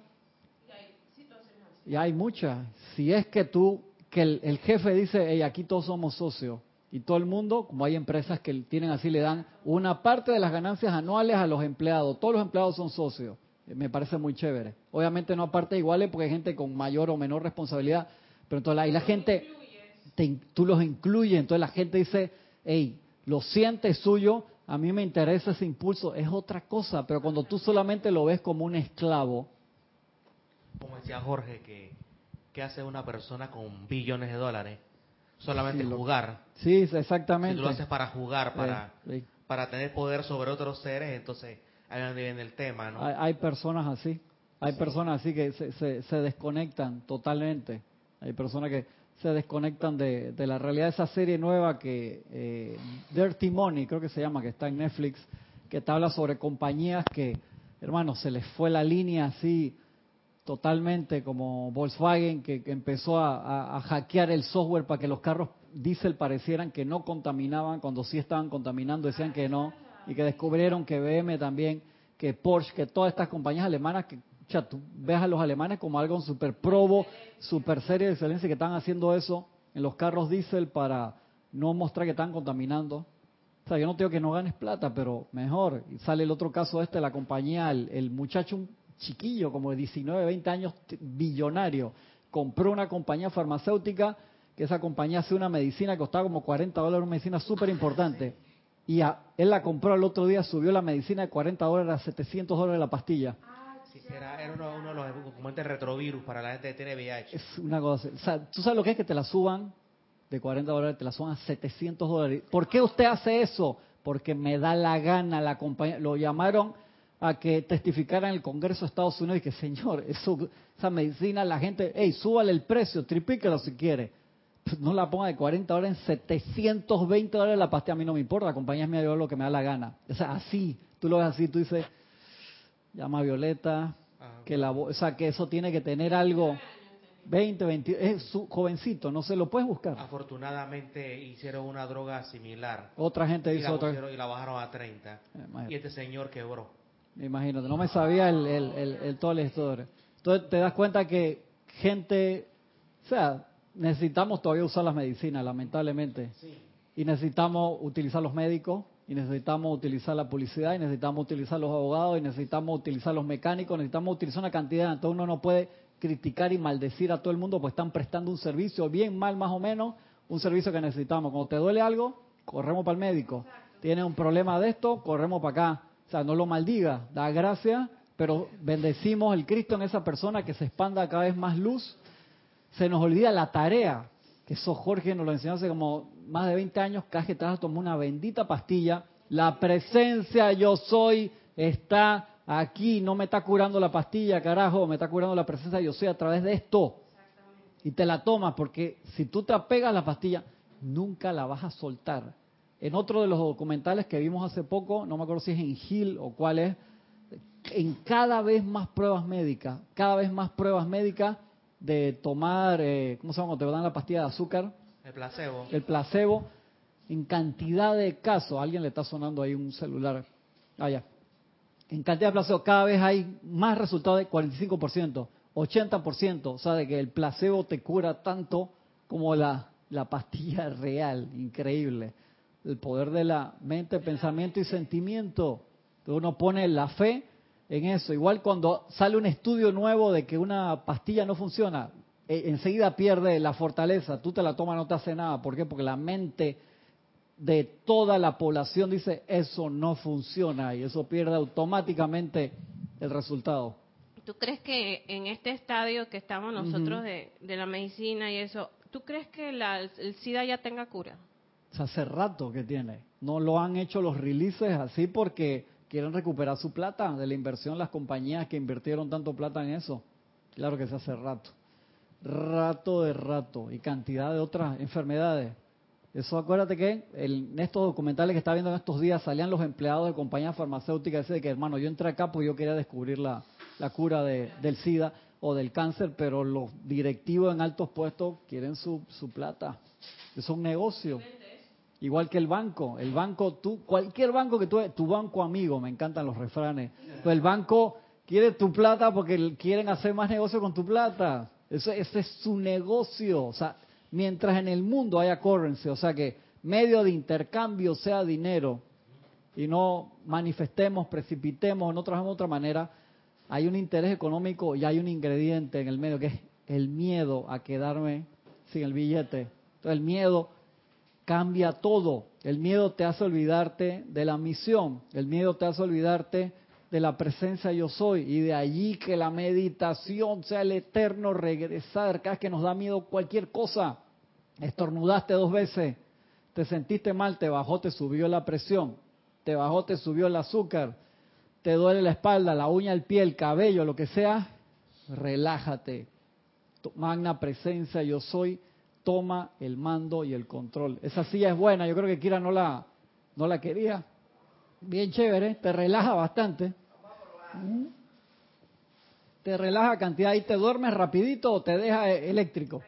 Y hay muchas. Si es que tú, que el, el jefe dice, hey, aquí todos somos socios. Y todo el mundo, como hay empresas que tienen así, le dan una parte de las ganancias anuales a los empleados. Todos los empleados son socios. Me parece muy chévere. Obviamente no a partes iguales porque hay gente con mayor o menor responsabilidad. Pero entonces ahí la gente, te tú los incluyes. Entonces la gente dice, hey, lo siente es suyo, a mí me interesa ese impulso. Es otra cosa. Pero cuando tú solamente lo ves como un esclavo, Como decía Jorge, que, que hace una persona con billones de dólares? Solamente Sí, lo- jugar. sí, Si exactamente. tú lo haces para jugar, para, Eh, sí. para tener poder sobre otros seres, entonces ahí es donde viene el tema, ¿no? Hay, hay personas así, hay personas así que se, se, se desconectan totalmente. Hay personas que se desconectan de, de la realidad. De esa serie nueva que eh, Dirty Money, creo que se llama, que está en Netflix, que te habla sobre compañías que, hermano, se les fue la línea así totalmente, como Volkswagen, que, empezó a, a- a hackear el software para que los carros diésel parecieran que no contaminaban cuando sí estaban contaminando, decían que no, y que descubrieron que BM también, que Porsche, que todas estas compañías alemanas, que cha, tú ves a los alemanes como algo super probo, super serie de excelencia, que están haciendo eso en los carros diésel para no mostrar que están contaminando. O sea, yo no tengo que no ganes plata, pero mejor. Y sale el otro caso este, la compañía, el, muchacho, un chiquillo como de 19, 20 años, billonario, compró una compañía farmacéutica, que esa compañía hace una medicina que costaba como 40 dólares, una medicina súper importante. Y él la compró el otro día, subió la medicina de 40 dólares a 700 dólares la pastilla. Era uno, de los documentos retrovirus para la gente que tiene VIH. Es una cosa. O ¿tú sabes lo que es que te la suban de 40 dólares, te la suban a 700 dólares? ¿Por qué usted hace eso? Porque me da la gana la compañía. Lo llamaron a que testificara en el Congreso de Estados Unidos y que, señor, eso, esa medicina, la gente, hey, súbale el precio, tripíquelo si quiere. Pues no la ponga de 40 dólares en 720 dólares la pastilla, a mí no me importa, la compañía es mía, yo lo que me da la gana. O sea, así, tú lo ves así, tú dices, llama Violeta, Ah, que la, o sea, que eso tiene que tener algo 20, 20, es su jovencito, no se lo puedes buscar. Afortunadamente hicieron una droga similar Otra gente la, otra. pusieron- y la bajaron a 30. Eh, Y este señor quebró. imagínate, no me sabía el, el, el, el- la historia. Entonces te das cuenta que gente, o sea, necesitamos todavía usar las medicinas, lamentablemente. Y necesitamos utilizar los médicos, y necesitamos utilizar la publicidad, y necesitamos utilizar los abogados, y necesitamos utilizar los mecánicos, necesitamos utilizar una cantidad. Entonces uno no puede criticar y maldecir a todo el mundo, pues están prestando un servicio, bien, mal, más o menos, un servicio que necesitamos. Cuando te duele algo, corremos para el médico. Tienes un problema de esto, corremos para acá. O sea, no lo maldiga, da gracias, pero bendecimos el Cristo en esa persona que se expanda cada vez más luz se nos olvida la tarea, eso Jorge nos lo enseñó hace como más de 20 años, a tomar una bendita pastilla, la presencia yo soy está aquí, no me está curando la pastilla, carajo, me está curando la presencia yo soy a través de esto. Y te la tomas, porque si tú te apegas a la pastilla, nunca la vas a soltar. En otro de los documentales que vimos hace poco, no me acuerdo si es en Gil o cuál es, en cada vez más pruebas médicas, cada vez más pruebas médicas de tomar, eh, ¿cómo se llama? Te dan la pastilla de azúcar, El placebo. el placebo, en cantidad de casos. A alguien le está sonando ahí un celular. Ah, ya. En cantidad de placebo, cada vez hay más resultados de 45%, 80%. O sea, de que el placebo te cura tanto como la, la pastilla real. Increíble. El poder de la mente, pensamiento y sentimiento. Uno pone la fe en eso. Igual cuando sale un estudio nuevo de que una pastilla no funciona, eh, enseguida pierde la fortaleza. Tú te la tomas, no te hace nada. ¿Por qué? Porque la mente de toda la población dice eso no funciona y eso pierde automáticamente el resultado. ¿Tú crees que en este estadio que estamos nosotros de, de la medicina y eso, ¿tú crees que la- el SIDA ya tenga cura? O sea, hace rato que tiene. No lo han hecho los releases así porque quieren recuperar su plata de la inversión las compañías que invirtieron tanto plata en eso. Claro que se hace rato. Rato de rato. Y cantidad de otras enfermedades. Eso acuérdate que en estos documentales que está viendo en estos días salían los empleados de compañías farmacéuticas y que hermano yo entré acá porque yo quería descubrir la, cura de- del SIDA o del cáncer, pero los directivos en altos puestos quieren su, su plata. Es un negocio. Igual que el banco. El banco, tú, cualquier banco que tú, tu banco amigo, me encantan los refranes. El banco quiere tu plata porque quieren hacer más negocio con tu plata. Ese, ese es su negocio. O sea, mientras en el mundo haya currency, o sea que medio de intercambio sea dinero y no manifestemos, precipitemos, no trabajemos de otra manera, hay un interés económico y hay un ingrediente en el medio que es el miedo a quedarme sin el billete. Entonces el miedo cambia todo. El miedo te hace olvidarte de la misión, el miedo te hace olvidarte de la presencia yo soy y de allí que la meditación sea el eterno regresar. Cada vez que nos da miedo cualquier cosa, estornudaste dos veces, te sentiste mal, te bajó, te subió la presión, te bajó, te subió el azúcar, te duele la espalda, la uña, el pie, el cabello, lo que sea, relájate. Magna presencia yo soy, toma el mando y el control. Esa silla es buena, yo creo que Kira no la, no la quería. Bien chévere, te relaja bastante. Mm. Te relaja cantidad y te duermes rapidito o te deja e- eléctrico.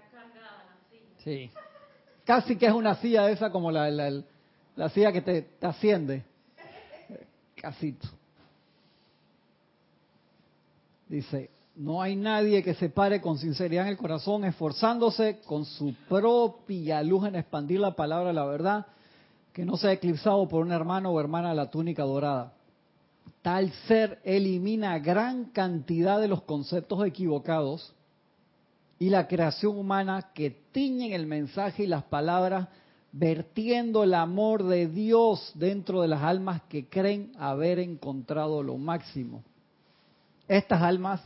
Sí. Casi que es una silla esa como la, la, la silla que te, te asciende. Casito. Dice, no hay nadie que se pare con sinceridad en el corazón, esforzándose con su propia luz en expandir la palabra de la verdad, que no sea eclipsado por un hermano o hermana de la túnica dorada. Tal ser elimina gran cantidad de los conceptos equivocados y la creación humana que tiñen el mensaje y las palabras, vertiendo el amor de Dios dentro de las almas que creen haber encontrado lo máximo. Estas almas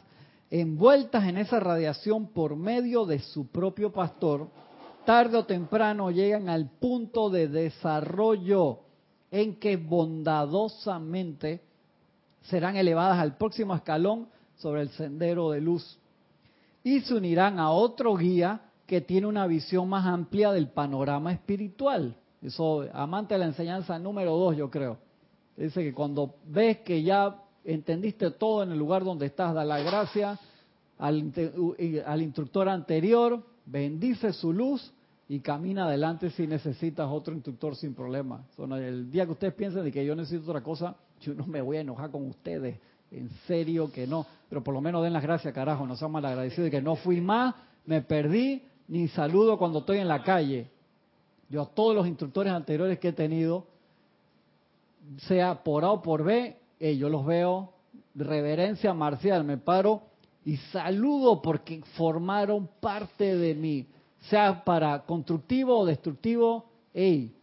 envueltas en esa radiación por medio de su propio pastor, tarde o temprano llegan al punto de desarrollo en que bondadosamente serán elevadas al próximo escalón sobre el sendero de luz y se unirán a otro guía que tiene una visión más amplia del panorama espiritual. Eso, amante de la enseñanza número dos, yo creo. Dice que cuando ves que ya entendiste todo en el lugar donde estás, da la gracia al, instructor anterior, bendice su luz y camina adelante si necesitas otro instructor sin problema. el día que ustedes piensen de que yo necesito otra cosa, yo no me voy a enojar con ustedes. En serio que no. Pero por lo menos den las gracias, carajo. No sean malagradecidos de que no fui más, me perdí, ni saludo cuando estoy en la calle. Yo a todos los instructores anteriores que he tenido, sea por A o por B, eh, yo los veo reverencia marcial, me paro y saludo porque formaron parte de mí, sea para constructivo o destructivo, hey,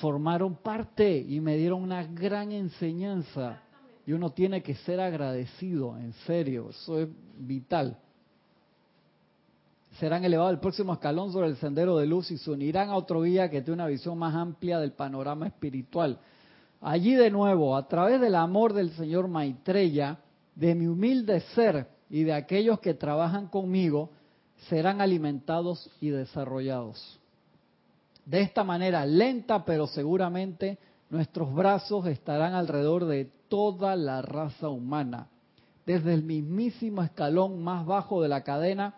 formaron parte y me dieron una gran enseñanza. Y uno tiene que ser agradecido, en serio, eso es vital. Serán elevados al próximo escalón sobre el sendero de luz y se unirán a otro guía que tiene una visión más amplia del panorama espiritual. Allí de nuevo, a través del amor del Señor Maitreya, de mi humilde ser y de aquellos que trabajan conmigo, serán alimentados y desarrollados. De esta manera, lenta pero seguramente, nuestros brazos estarán alrededor de toda la raza humana. Desde el mismísimo escalón más bajo de la cadena,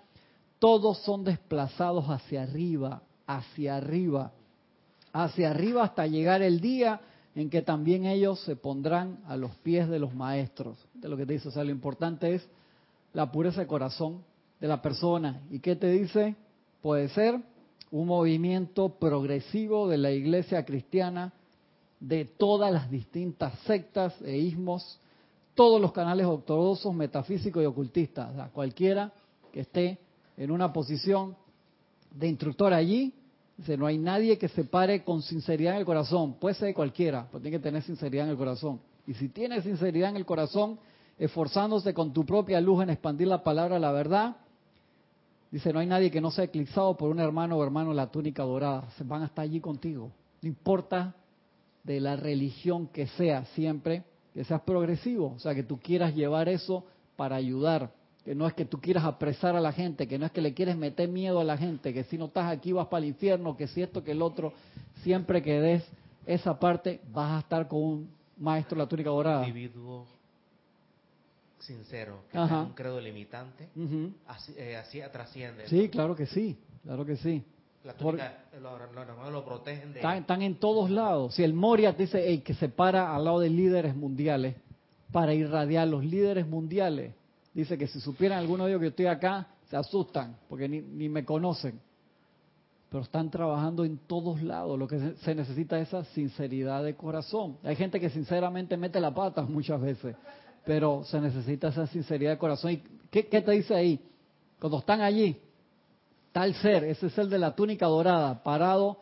todos son desplazados hacia arriba, hacia arriba, hacia arriba hasta llegar el día en que también ellos se pondrán a los pies de los maestros. De lo que te dice, o sea, lo importante es la pureza de corazón de la persona. ¿Y qué te dice? Puede ser un movimiento progresivo de la iglesia cristiana, de todas las distintas sectas e ismos, todos los canales ortodoxos, metafísicos y ocultistas. cualquiera que esté en una posición de instructor allí, Dice, no hay nadie que se pare con sinceridad en el corazón. Puede ser cualquiera, pero tiene que tener sinceridad en el corazón. Y si tienes sinceridad en el corazón, esforzándose con tu propia luz en expandir la palabra la verdad, dice, no hay nadie que no sea eclipsado por un hermano o hermano la túnica dorada. Se van hasta allí contigo. No importa de la religión que sea, siempre que seas progresivo. O sea, que tú quieras llevar eso para ayudar que no es que tú quieras apresar a la gente, que no es que le quieres meter miedo a la gente, que si no estás aquí vas para el infierno, que si esto, que el otro, siempre que des esa parte vas a estar con un maestro de la túnica dorada. Individuo sincero, que un credo limitante, así, eh, así, trasciende. Sí, claro que sí, claro que sí. La túnica, lo, lo, protegen de... Están, en todos lados. Si el Moria dice que se para al lado de líderes mundiales para irradiar los líderes mundiales, dice que si supieran alguno de ellos que estoy acá, se asustan porque ni, me conocen. Pero están trabajando en todos lados. Lo que se necesita es esa sinceridad de corazón. Hay gente que sinceramente mete la pata muchas veces, pero se necesita esa sinceridad de corazón. ¿Y qué, qué te dice ahí? Cuando están allí, tal ser, ese ser de la túnica dorada, parado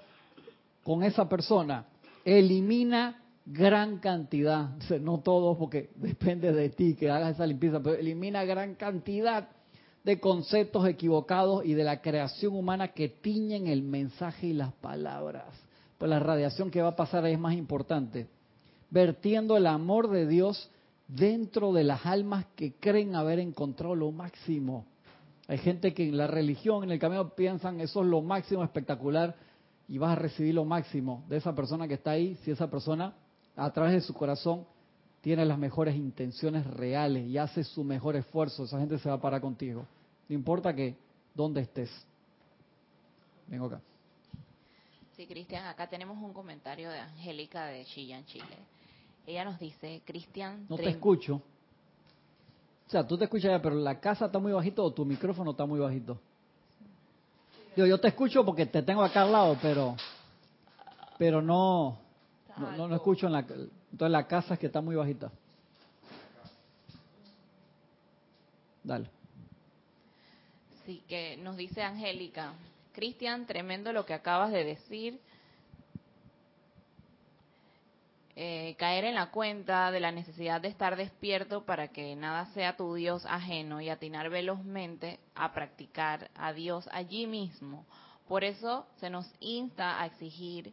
con esa persona, elimina gran cantidad, no todos porque depende de ti que hagas esa limpieza, pero elimina gran cantidad de conceptos equivocados y de la creación humana que tiñen el mensaje y las palabras. Pues la radiación que va a pasar ahí es más importante. Vertiendo el amor de Dios dentro de las almas que creen haber encontrado lo máximo. Hay gente que en la religión, en el camino, piensan eso es lo máximo espectacular y vas a recibir lo máximo de esa persona que está ahí si esa persona a través de su corazón tiene las mejores intenciones reales y hace su mejor esfuerzo, esa gente se va a parar contigo. No importa que dónde estés. Vengo acá. Sí, Cristian, acá tenemos un comentario de Angélica de Chillán, Chile. Ella nos dice, Cristian... No te escucho. sea, tú te escuchas ya, pero la casa está muy bajito o tu micrófono está muy bajito. Yo, yo te escucho porque te tengo acá al lado, pero pero no no, no, no escucho en la entonces la casa es que está muy bajita. Dale. Sí, que nos dice Angélica, Cristian, tremendo lo que acabas de decir. Eh, caer en la cuenta de la necesidad de estar despierto para que nada sea tu Dios ajeno y atinar velozmente a practicar a Dios allí mismo. Por eso se nos insta a exigir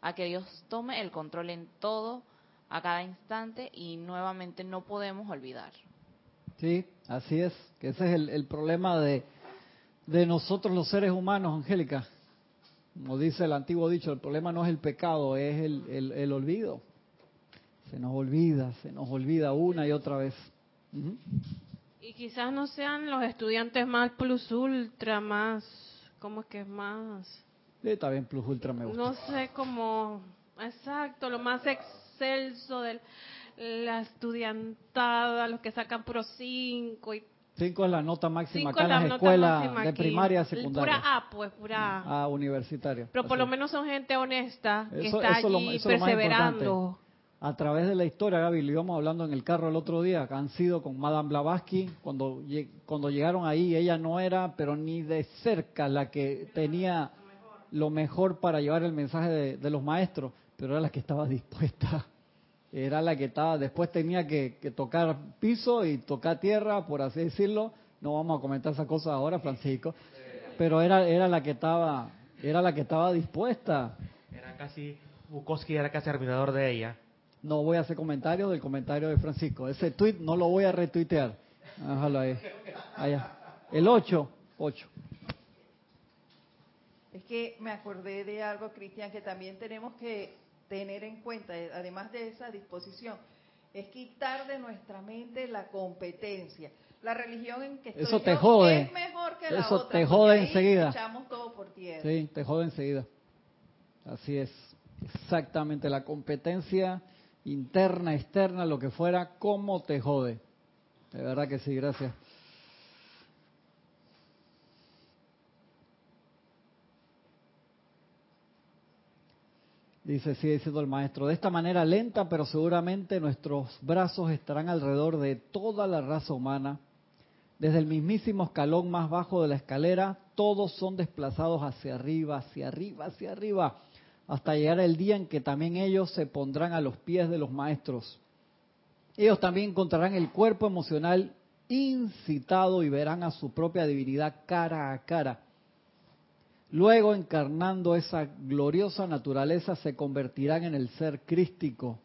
a que Dios tome el control en todo, a cada instante y nuevamente no podemos olvidar. Sí, así es, que ese es el, el problema de, de nosotros los seres humanos, Angélica. Como dice el antiguo dicho, el problema no es el pecado, es el, el, el olvido. Se nos olvida, se nos olvida una y otra vez. Y quizás no sean los estudiantes más plus ultra, más, ¿cómo es que es más? Sí, está bien, Plus Ultra me gusta. No sé cómo, exacto, lo más excelso de la estudiantada, los que sacan pro 5 y Cinco es la nota máxima 5 acá en la las escuelas de primaria, secundaria. Pura A, pues, pura A. Universitaria. Pero por Así lo menos son gente honesta que Eso- está eso es lo- allí eso perseverando. A través de la historia, Gaby, lo íbamos hablando en el carro el otro día, que han sido con Madame Blavatsky, cuando, cuando llegaron ahí, ella no era, pero ni de cerca, la que tenía lo mejor para llevar el mensaje de, de los maestros, pero era la que estaba dispuesta. Era la que estaba, después tenía que, que tocar piso y tocar tierra, por así decirlo. No vamos a comentar esas cosas ahora, Francisco. Pero era, era la que estaba, era la que estaba dispuesta. Era casi, Bukowski era casi arminador de ella. No voy a hacer comentarios del comentario de Francisco. Ese tweet no lo voy a retuitear. Déjalo ahí. Allá. El 8. 8. Es que me acordé de algo, Cristian, que también tenemos que tener en cuenta, eh, además de esa disposición, es quitar de nuestra mente la competencia. La religión en que estoy Eso te yo jode. es mejor que la Eso otra. te jode ahí enseguida. Echamos todo por tierra. Sí, te jode enseguida. Así es. Exactamente. La competencia interna, externa, lo que fuera, cómo te jode. De verdad que sí, gracias. Dice, sigue diciendo el maestro, de esta manera lenta, pero seguramente nuestros brazos estarán alrededor de toda la raza humana. Desde el mismísimo escalón más bajo de la escalera, todos son desplazados hacia arriba, hacia arriba, hacia arriba, hasta llegar el día en que también ellos se pondrán a los pies de los maestros. Ellos también encontrarán el cuerpo emocional incitado y verán a su propia divinidad cara a cara. Luego, encarnando esa gloriosa naturaleza, se convertirán en el ser crístico,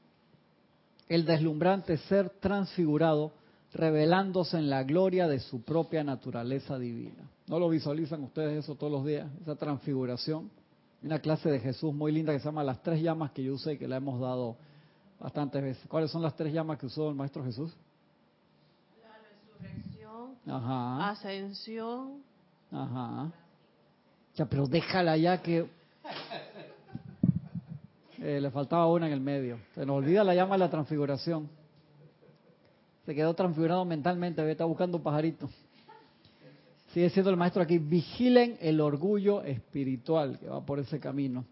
el deslumbrante ser transfigurado, revelándose en la gloria de su propia naturaleza divina. ¿No lo visualizan ustedes eso todos los días? Esa transfiguración. Una clase de Jesús muy linda que se llama Las Tres Llamas que yo usé y que la hemos dado bastantes veces. ¿Cuáles son las tres llamas que usó el Maestro Jesús? La resurrección, Ajá. ascensión. Ajá. Ya, pero déjala ya que... Eh, le faltaba una en el medio. Se nos olvida la llama de la transfiguración. Se quedó transfigurado mentalmente, está buscando un pajarito. Sigue siendo el maestro aquí. Vigilen el orgullo espiritual que va por ese camino.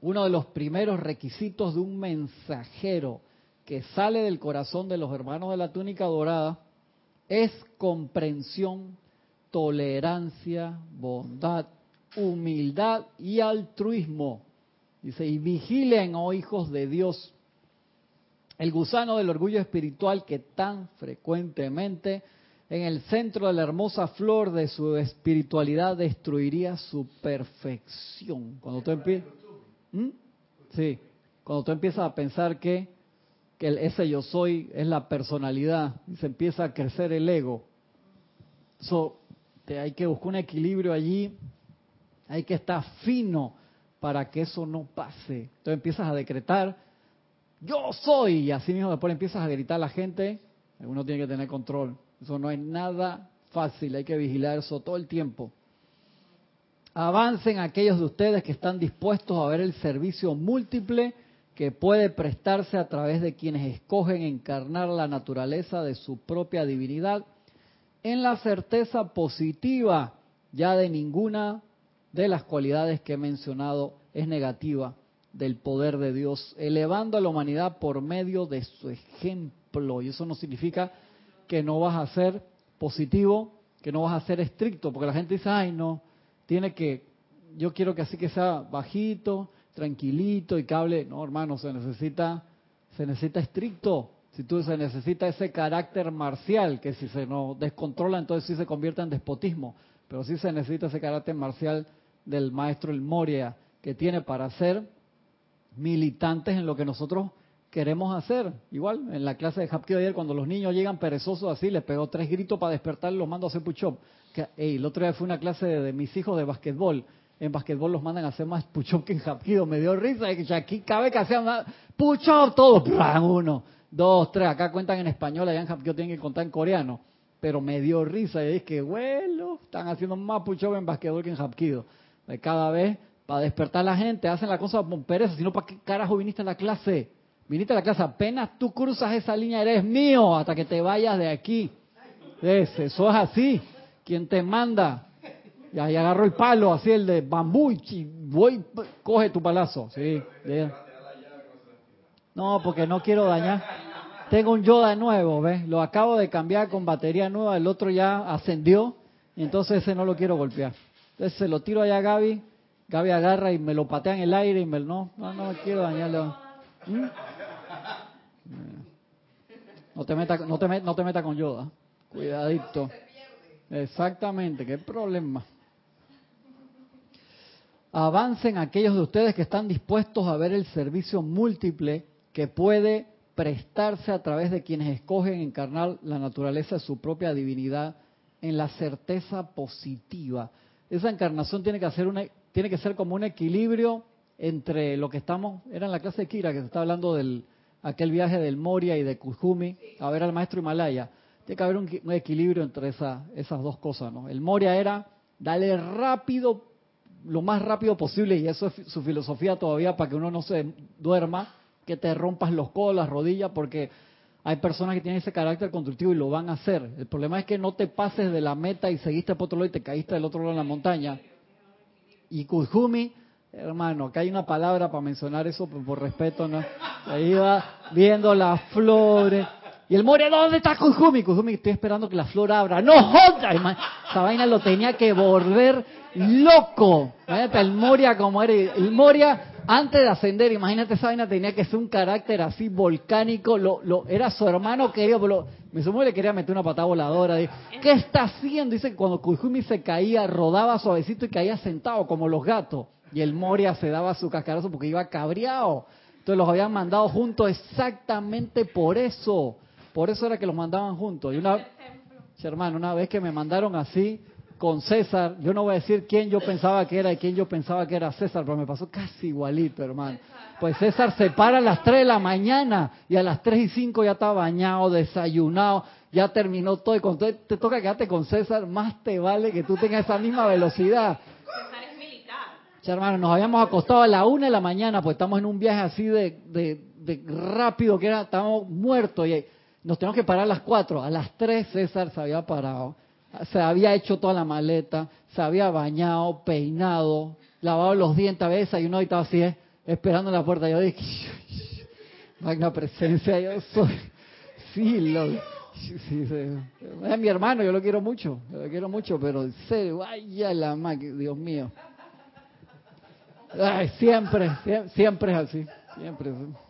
Uno de los primeros requisitos de un mensajero que sale del corazón de los hermanos de la túnica dorada es comprensión, tolerancia, bondad, humildad y altruismo. Dice, y vigilen, oh hijos de Dios, el gusano del orgullo espiritual que tan frecuentemente en el centro de la hermosa flor de su espiritualidad destruiría su perfección. Cuando tú empiezas... Sí, cuando tú empiezas a pensar que, que el- ese yo soy es la personalidad y se empieza a crecer el ego. So, te- hay que buscar un equilibrio allí, hay que estar fino para que eso no pase. Entonces empiezas a decretar, yo soy, y así mismo después empiezas a gritar a la gente, uno tiene que tener control. Eso no es nada fácil, hay que vigilar eso todo el tiempo. Avancen aquellos de ustedes que están dispuestos a ver el servicio múltiple que puede prestarse a través de quienes escogen encarnar la naturaleza de su propia divinidad, en la certeza positiva ya de ninguna de las cualidades que he mencionado es negativa del poder de Dios, elevando a la humanidad por medio de su ejemplo. Y eso no significa que no vas a ser positivo, que no vas a ser estricto, porque la gente dice, ay, no, tiene que, yo quiero que así que sea bajito, tranquilito y cable. No, hermano, se necesita, se necesita estricto. Si tú se necesita ese carácter marcial, que si se nos descontrola, entonces sí se convierte en despotismo. Pero sí se necesita ese carácter marcial del maestro El Moria, que tiene para ser militantes en lo que nosotros queremos hacer. Igual, en la clase de Hapkido ayer, cuando los niños llegan perezosos así, les pegó tres gritos para despertar y los mando a hacer push-up. el otro día fue una clase de, mis hijos de basquetbol. En basquetbol los mandan a hacer más push-up que en Hapkido. Me dio risa. que aquí cabe que hacían push-up todos. Uno, dos, tres. Acá cuentan en español, allá en Hapkido tienen que contar en coreano. Pero me dio risa. Y es que, bueno, están haciendo más push-up en basquetbol que en Hapkido. Cada vez, para despertar a la gente, hacen la cosa con pereza. Si no, ¿para qué carajo viniste a la clase? Viniste a la clase, apenas tú cruzas esa línea, eres mío hasta que te vayas de aquí. eso es así. ¿Quién te manda? Y ahí agarro el palo, así el de bambú, y voy, coge tu palazo. Sí, no, porque no quiero dañar. Tengo un Yoda nuevo, ¿ves? Lo acabo de cambiar con batería nueva, el otro ya ascendió, y entonces ese no lo quiero golpear. Entonces se lo tiro allá a Gaby, Gaby agarra y me lo patea en el aire y me no, no, no quiero dañarlo. ¿Mm? No te metas no te, no te meta con Yoda. Cuidadito. Exactamente, qué problema. Avancen aquellos de ustedes que están dispuestos a ver el servicio múltiple que puede prestarse a través de quienes escogen encarnar la naturaleza de su propia divinidad en la certeza positiva. Esa encarnación tiene que, hacer una, tiene que ser como un equilibrio entre lo que estamos, era en la clase de Kira que se está hablando del aquel viaje del Moria y de Kujumi a ver al maestro Himalaya. Tiene que haber un, equilibrio entre esa, esas dos cosas, ¿no? El Moria era darle rápido, lo más rápido posible, y eso es su filosofía todavía para que uno no se duerma, que te rompas los codos, las rodillas, porque hay personas que tienen ese carácter constructivo y lo van a hacer. El problema es que no te pases de la meta y seguiste por otro lado y te caíste del otro lado de la montaña. Y Kujumi Hermano, acá hay una palabra para mencionar eso por, respeto, ¿no? Ahí va viendo las flores. Y el Moria, ¿dónde está Kujumi? Kujumi, estoy esperando que la flor abra. ¡No joda! Esa vaina lo tenía que volver loco. El Moria como era. El Moria, antes de ascender, imagínate esa vaina tenía que ser un carácter así volcánico. Lo, lo, era su hermano querido, pero mi sumo le quería meter una patada voladora. ¿Qué está haciendo? Dice que cuando Kujumi se caía, rodaba suavecito y caía sentado como los gatos. Y el Moria se daba su cascarazo porque iba cabreado. Entonces los habían mandado juntos exactamente por eso. Por eso era que los mandaban juntos. Y una, hermano, una vez que me mandaron así con César, yo no voy a decir quién yo pensaba que era y quién yo pensaba que era César, pero me pasó casi igualito, hermano. Pues César se para a las 3 de la mañana y a las 3 y 5 ya está bañado, desayunado, ya terminó todo. Y cuando te toca quedarte con César, más te vale que tú tengas esa misma velocidad hermano, nos habíamos acostado a la una de la mañana, pues estamos en un viaje así de, rápido que era, estábamos muertos y nos tenemos que parar a las cuatro. A las tres César se había parado, se había hecho toda la maleta, se había bañado, peinado, lavado los dientes a veces y estaba así, eh, esperando en la puerta. Yo dije, magna presencia, yo soy. Sí, lo, es mi hermano, yo lo quiero mucho, lo quiero mucho, pero en vaya la máquina, Dios mío siempre, siempre es así, siempre es así.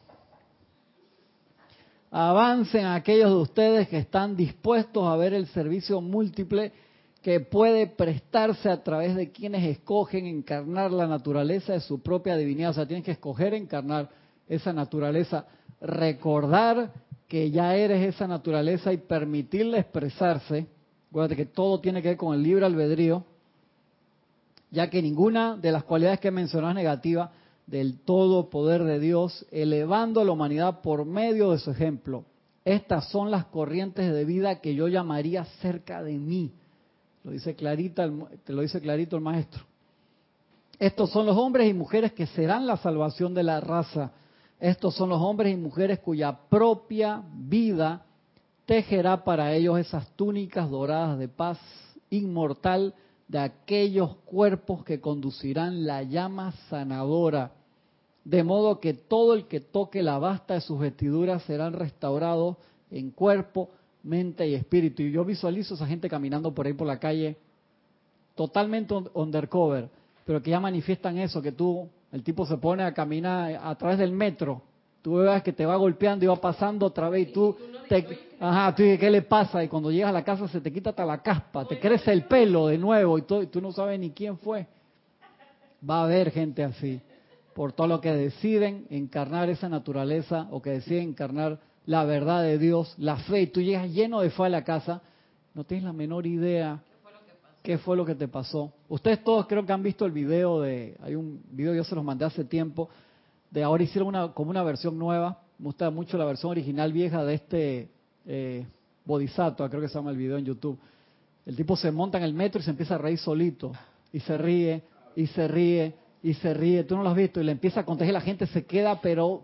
Avancen aquellos de ustedes que están dispuestos a ver el servicio múltiple que puede prestarse a través de quienes escogen encarnar la naturaleza de su propia divinidad. O sea, tienen que escoger encarnar esa naturaleza, recordar que ya eres esa naturaleza y permitirle expresarse. Acuérdate que todo tiene que ver con el libre albedrío ya que ninguna de las cualidades que mencionó es negativa del todo poder de Dios, elevando a la humanidad por medio de su ejemplo. Estas son las corrientes de vida que yo llamaría cerca de mí. Lo dice clarita, lo dice clarito el maestro. Estos son los hombres y mujeres que serán la salvación de la raza. Estos son los hombres y mujeres cuya propia vida tejerá para ellos esas túnicas doradas de paz inmortal de aquellos cuerpos que conducirán la llama sanadora, de modo que todo el que toque la basta de sus vestiduras serán restaurados en cuerpo, mente y espíritu. Y yo visualizo a esa gente caminando por ahí por la calle, totalmente undercover, pero que ya manifiestan eso, que tú, el tipo se pone a caminar a través del metro, tú ves que te va golpeando y va pasando otra vez y tú, te, ajá, tú dices, ¿qué le pasa? Y cuando llegas a la casa se te quita hasta la caspa, te crece el pelo de nuevo y, todo, y tú no sabes ni quién fue. Va a haber gente así, por todo lo que deciden encarnar esa naturaleza o que deciden encarnar la verdad de Dios, la fe, y tú llegas lleno de fe a la casa, no tienes la menor idea qué fue lo que te pasó. Ustedes todos creo que han visto el video de, hay un video, yo se los mandé hace tiempo, de ahora hicieron una, como una versión nueva, me gusta mucho la versión original vieja de este eh, Bodhisattva, creo que se llama el video en YouTube. El tipo se monta en el metro y se empieza a reír solito, y se ríe, y se ríe, y se ríe, tú no lo has visto, y le empieza a contagiar, la gente se queda pero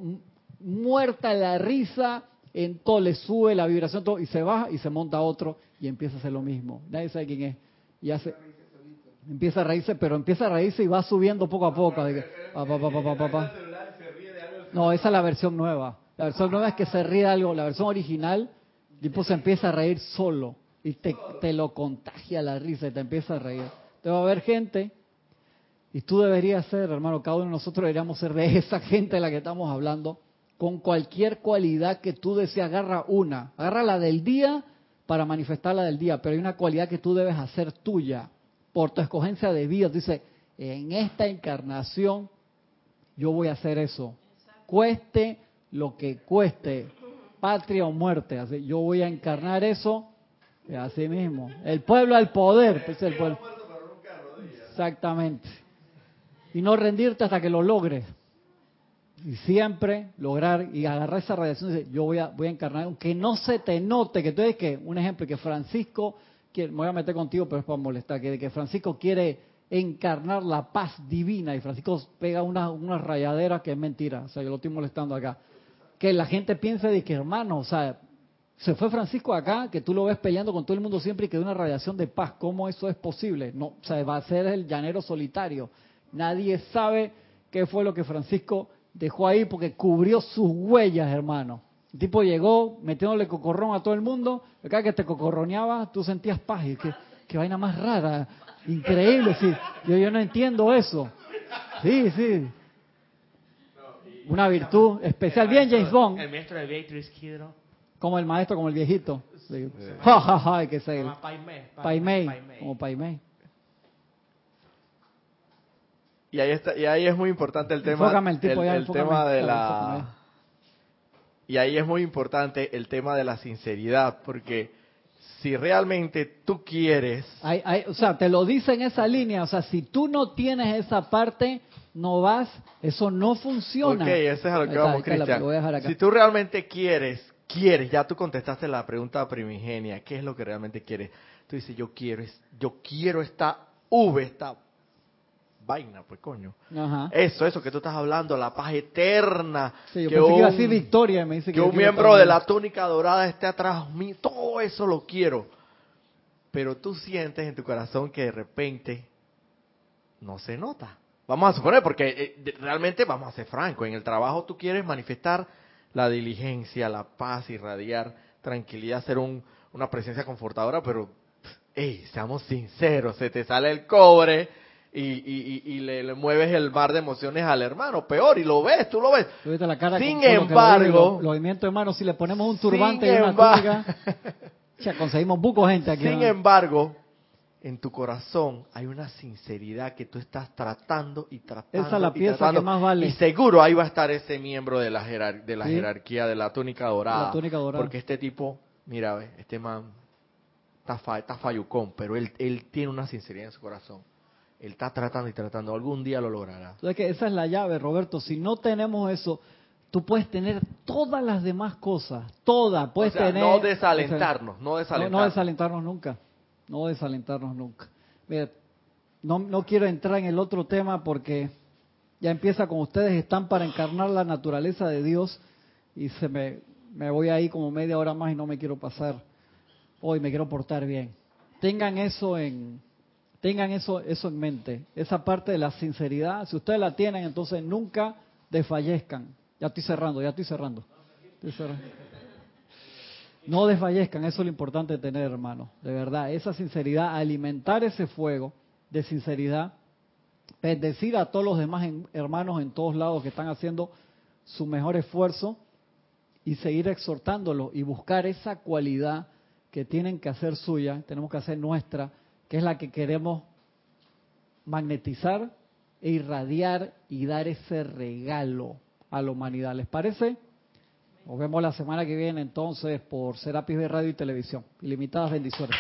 muerta la risa, en todo le sube la vibración, todo, y se baja y se monta otro y empieza a hacer lo mismo. Nadie sabe quién es. Y hace, empieza a reírse, pero empieza a reírse y va subiendo poco a poco. no, esa es la versión nueva. La versión nueva es que se ríe algo. La versión original, tipo se empieza a reír solo y te, te lo contagia la risa y te empieza a reír. Te va a ver gente y tú deberías ser, hermano, cada uno de nosotros deberíamos ser de esa gente de la que estamos hablando con cualquier cualidad que tú desees, agarra una, agarra la del día para manifestar la del día, pero hay una cualidad que tú debes hacer tuya por tu escogencia de vida. Dice, en esta encarnación yo voy a hacer eso, cueste lo que cueste, patria o muerte. Así, yo voy a encarnar eso así mismo. El pueblo al poder, pues el pueblo. Exactamente. Y no rendirte hasta que lo logres y siempre lograr y agarrar esa radiación y yo voy a, voy a encarnar, aunque no se te note, que tú eres que, un ejemplo, que Francisco, me voy a meter contigo, pero es para molestar, que, que Francisco quiere encarnar la paz divina y Francisco pega una, una rayadera que es mentira, o sea, yo lo estoy molestando acá. Que la gente piense de que, hermano, o sea, se fue Francisco acá, que tú lo ves peleando con todo el mundo siempre y que de una radiación de paz, ¿cómo eso es posible? No, o sea, va a ser el llanero solitario. Nadie sabe qué fue lo que Francisco dejó ahí porque cubrió sus huellas, hermano. El tipo llegó metiéndole cocorrón a todo el mundo. Acá que te cocorroneaba, tú sentías paz. Y que, qué vaina más rara, increíble. Sí. Yo, yo no entiendo eso. Sí, sí. Una virtud especial. Bien, James Bond. El maestro de Beatriz Kidro. Como el maestro, como el viejito. Ja, ja, ja, hay que ser. Paimei. Paimei. Como Paimei. Y ahí está, y ahí es muy importante el tema, Enfócame el, tipo, ya, el tema de la y ahí es muy importante el tema de la sinceridad, porque si realmente tú quieres, Hay- hay- o sea, te lo dice en esa línea. O sea, si tú no tienes esa parte, no vas, eso no funciona. ok, ese es a lo que vamos, Cristian. Si tú realmente quieres, quieres, ya tú contestaste la pregunta primigenia, ¿qué es lo que realmente quieres? Tú dices, yo quiero, yo quiero esta V, esta vaina, pues coño. Ajá. Eso, eso que tú estás hablando, la paz eterna. Sí, yo que pensé que iba a un- decir victoria. y Me dice que un miembro de la túnica dorada esté atrás mío, todo eso lo quiero. Pero tú sientes en tu corazón que de repente no se nota. Vamos a suponer, porque eh, realmente vamos a ser francos, en el trabajo tú quieres manifestar la diligencia, la paz, irradiar tranquilidad, ser un, una presencia confortadora, pero, hey, seamos sinceros, se te sale el cobre y, y- y- le, le mueves el mar de emociones al hermano, peor, y lo ves, tú lo ves. La cara Sin lo embargo- lo movimientos de manos, si le ponemos un turbante y una túnica, ya conseguimos buco gente aquí. Sin ¿no? embargo, en tu corazón hay una sinceridad que tú estás tratando y tratando. Esa es la pieza tratando, que más vale. Y seguro ahí va a estar ese miembro de la, jerar- de la Sí. jerarquía de la túnica dorada. La túnica dorada. Porque este tipo, mira, ve, este man está, fa, está fallucón, pero él, él tiene una sinceridad en su corazón. Él está tratando y tratando. Algún día lo logrará. Entonces que esa es la llave, Roberto. Si no tenemos eso, tú puedes tener todas las demás cosas, todas. Puedes O sea, tener. no desalentarnos, no No, desalentarnos. no desalentarnos nunca. No desalentarnos nunca. Mira, no, no quiero entrar en el otro tema porque ya empieza con ustedes, están para encarnar la naturaleza de Dios y se me, me voy ahí como media hora más y no me quiero pasar. Hoy me quiero portar bien. Tengan eso en, tengan eso, eso en mente. Esa parte de la sinceridad, si ustedes la tienen, entonces nunca desfallezcan. Ya estoy cerrando, ya estoy cerrando. No desfallezcan, eso es lo importante de tener, hermano. De verdad, esa sinceridad, alimentar ese fuego de sinceridad, bendecir a todos los demás hermanos en todos lados que están haciendo su mejor esfuerzo y seguir exhortándolos y buscar esa cualidad que tienen que hacer suya, tenemos que hacer nuestra, que es la que queremos magnetizar e irradiar y dar ese regalo a la humanidad. ¿Les parece? Nos vemos la semana que viene entonces por Serapis de Radio y Televisión. Ilimitadas bendiciones.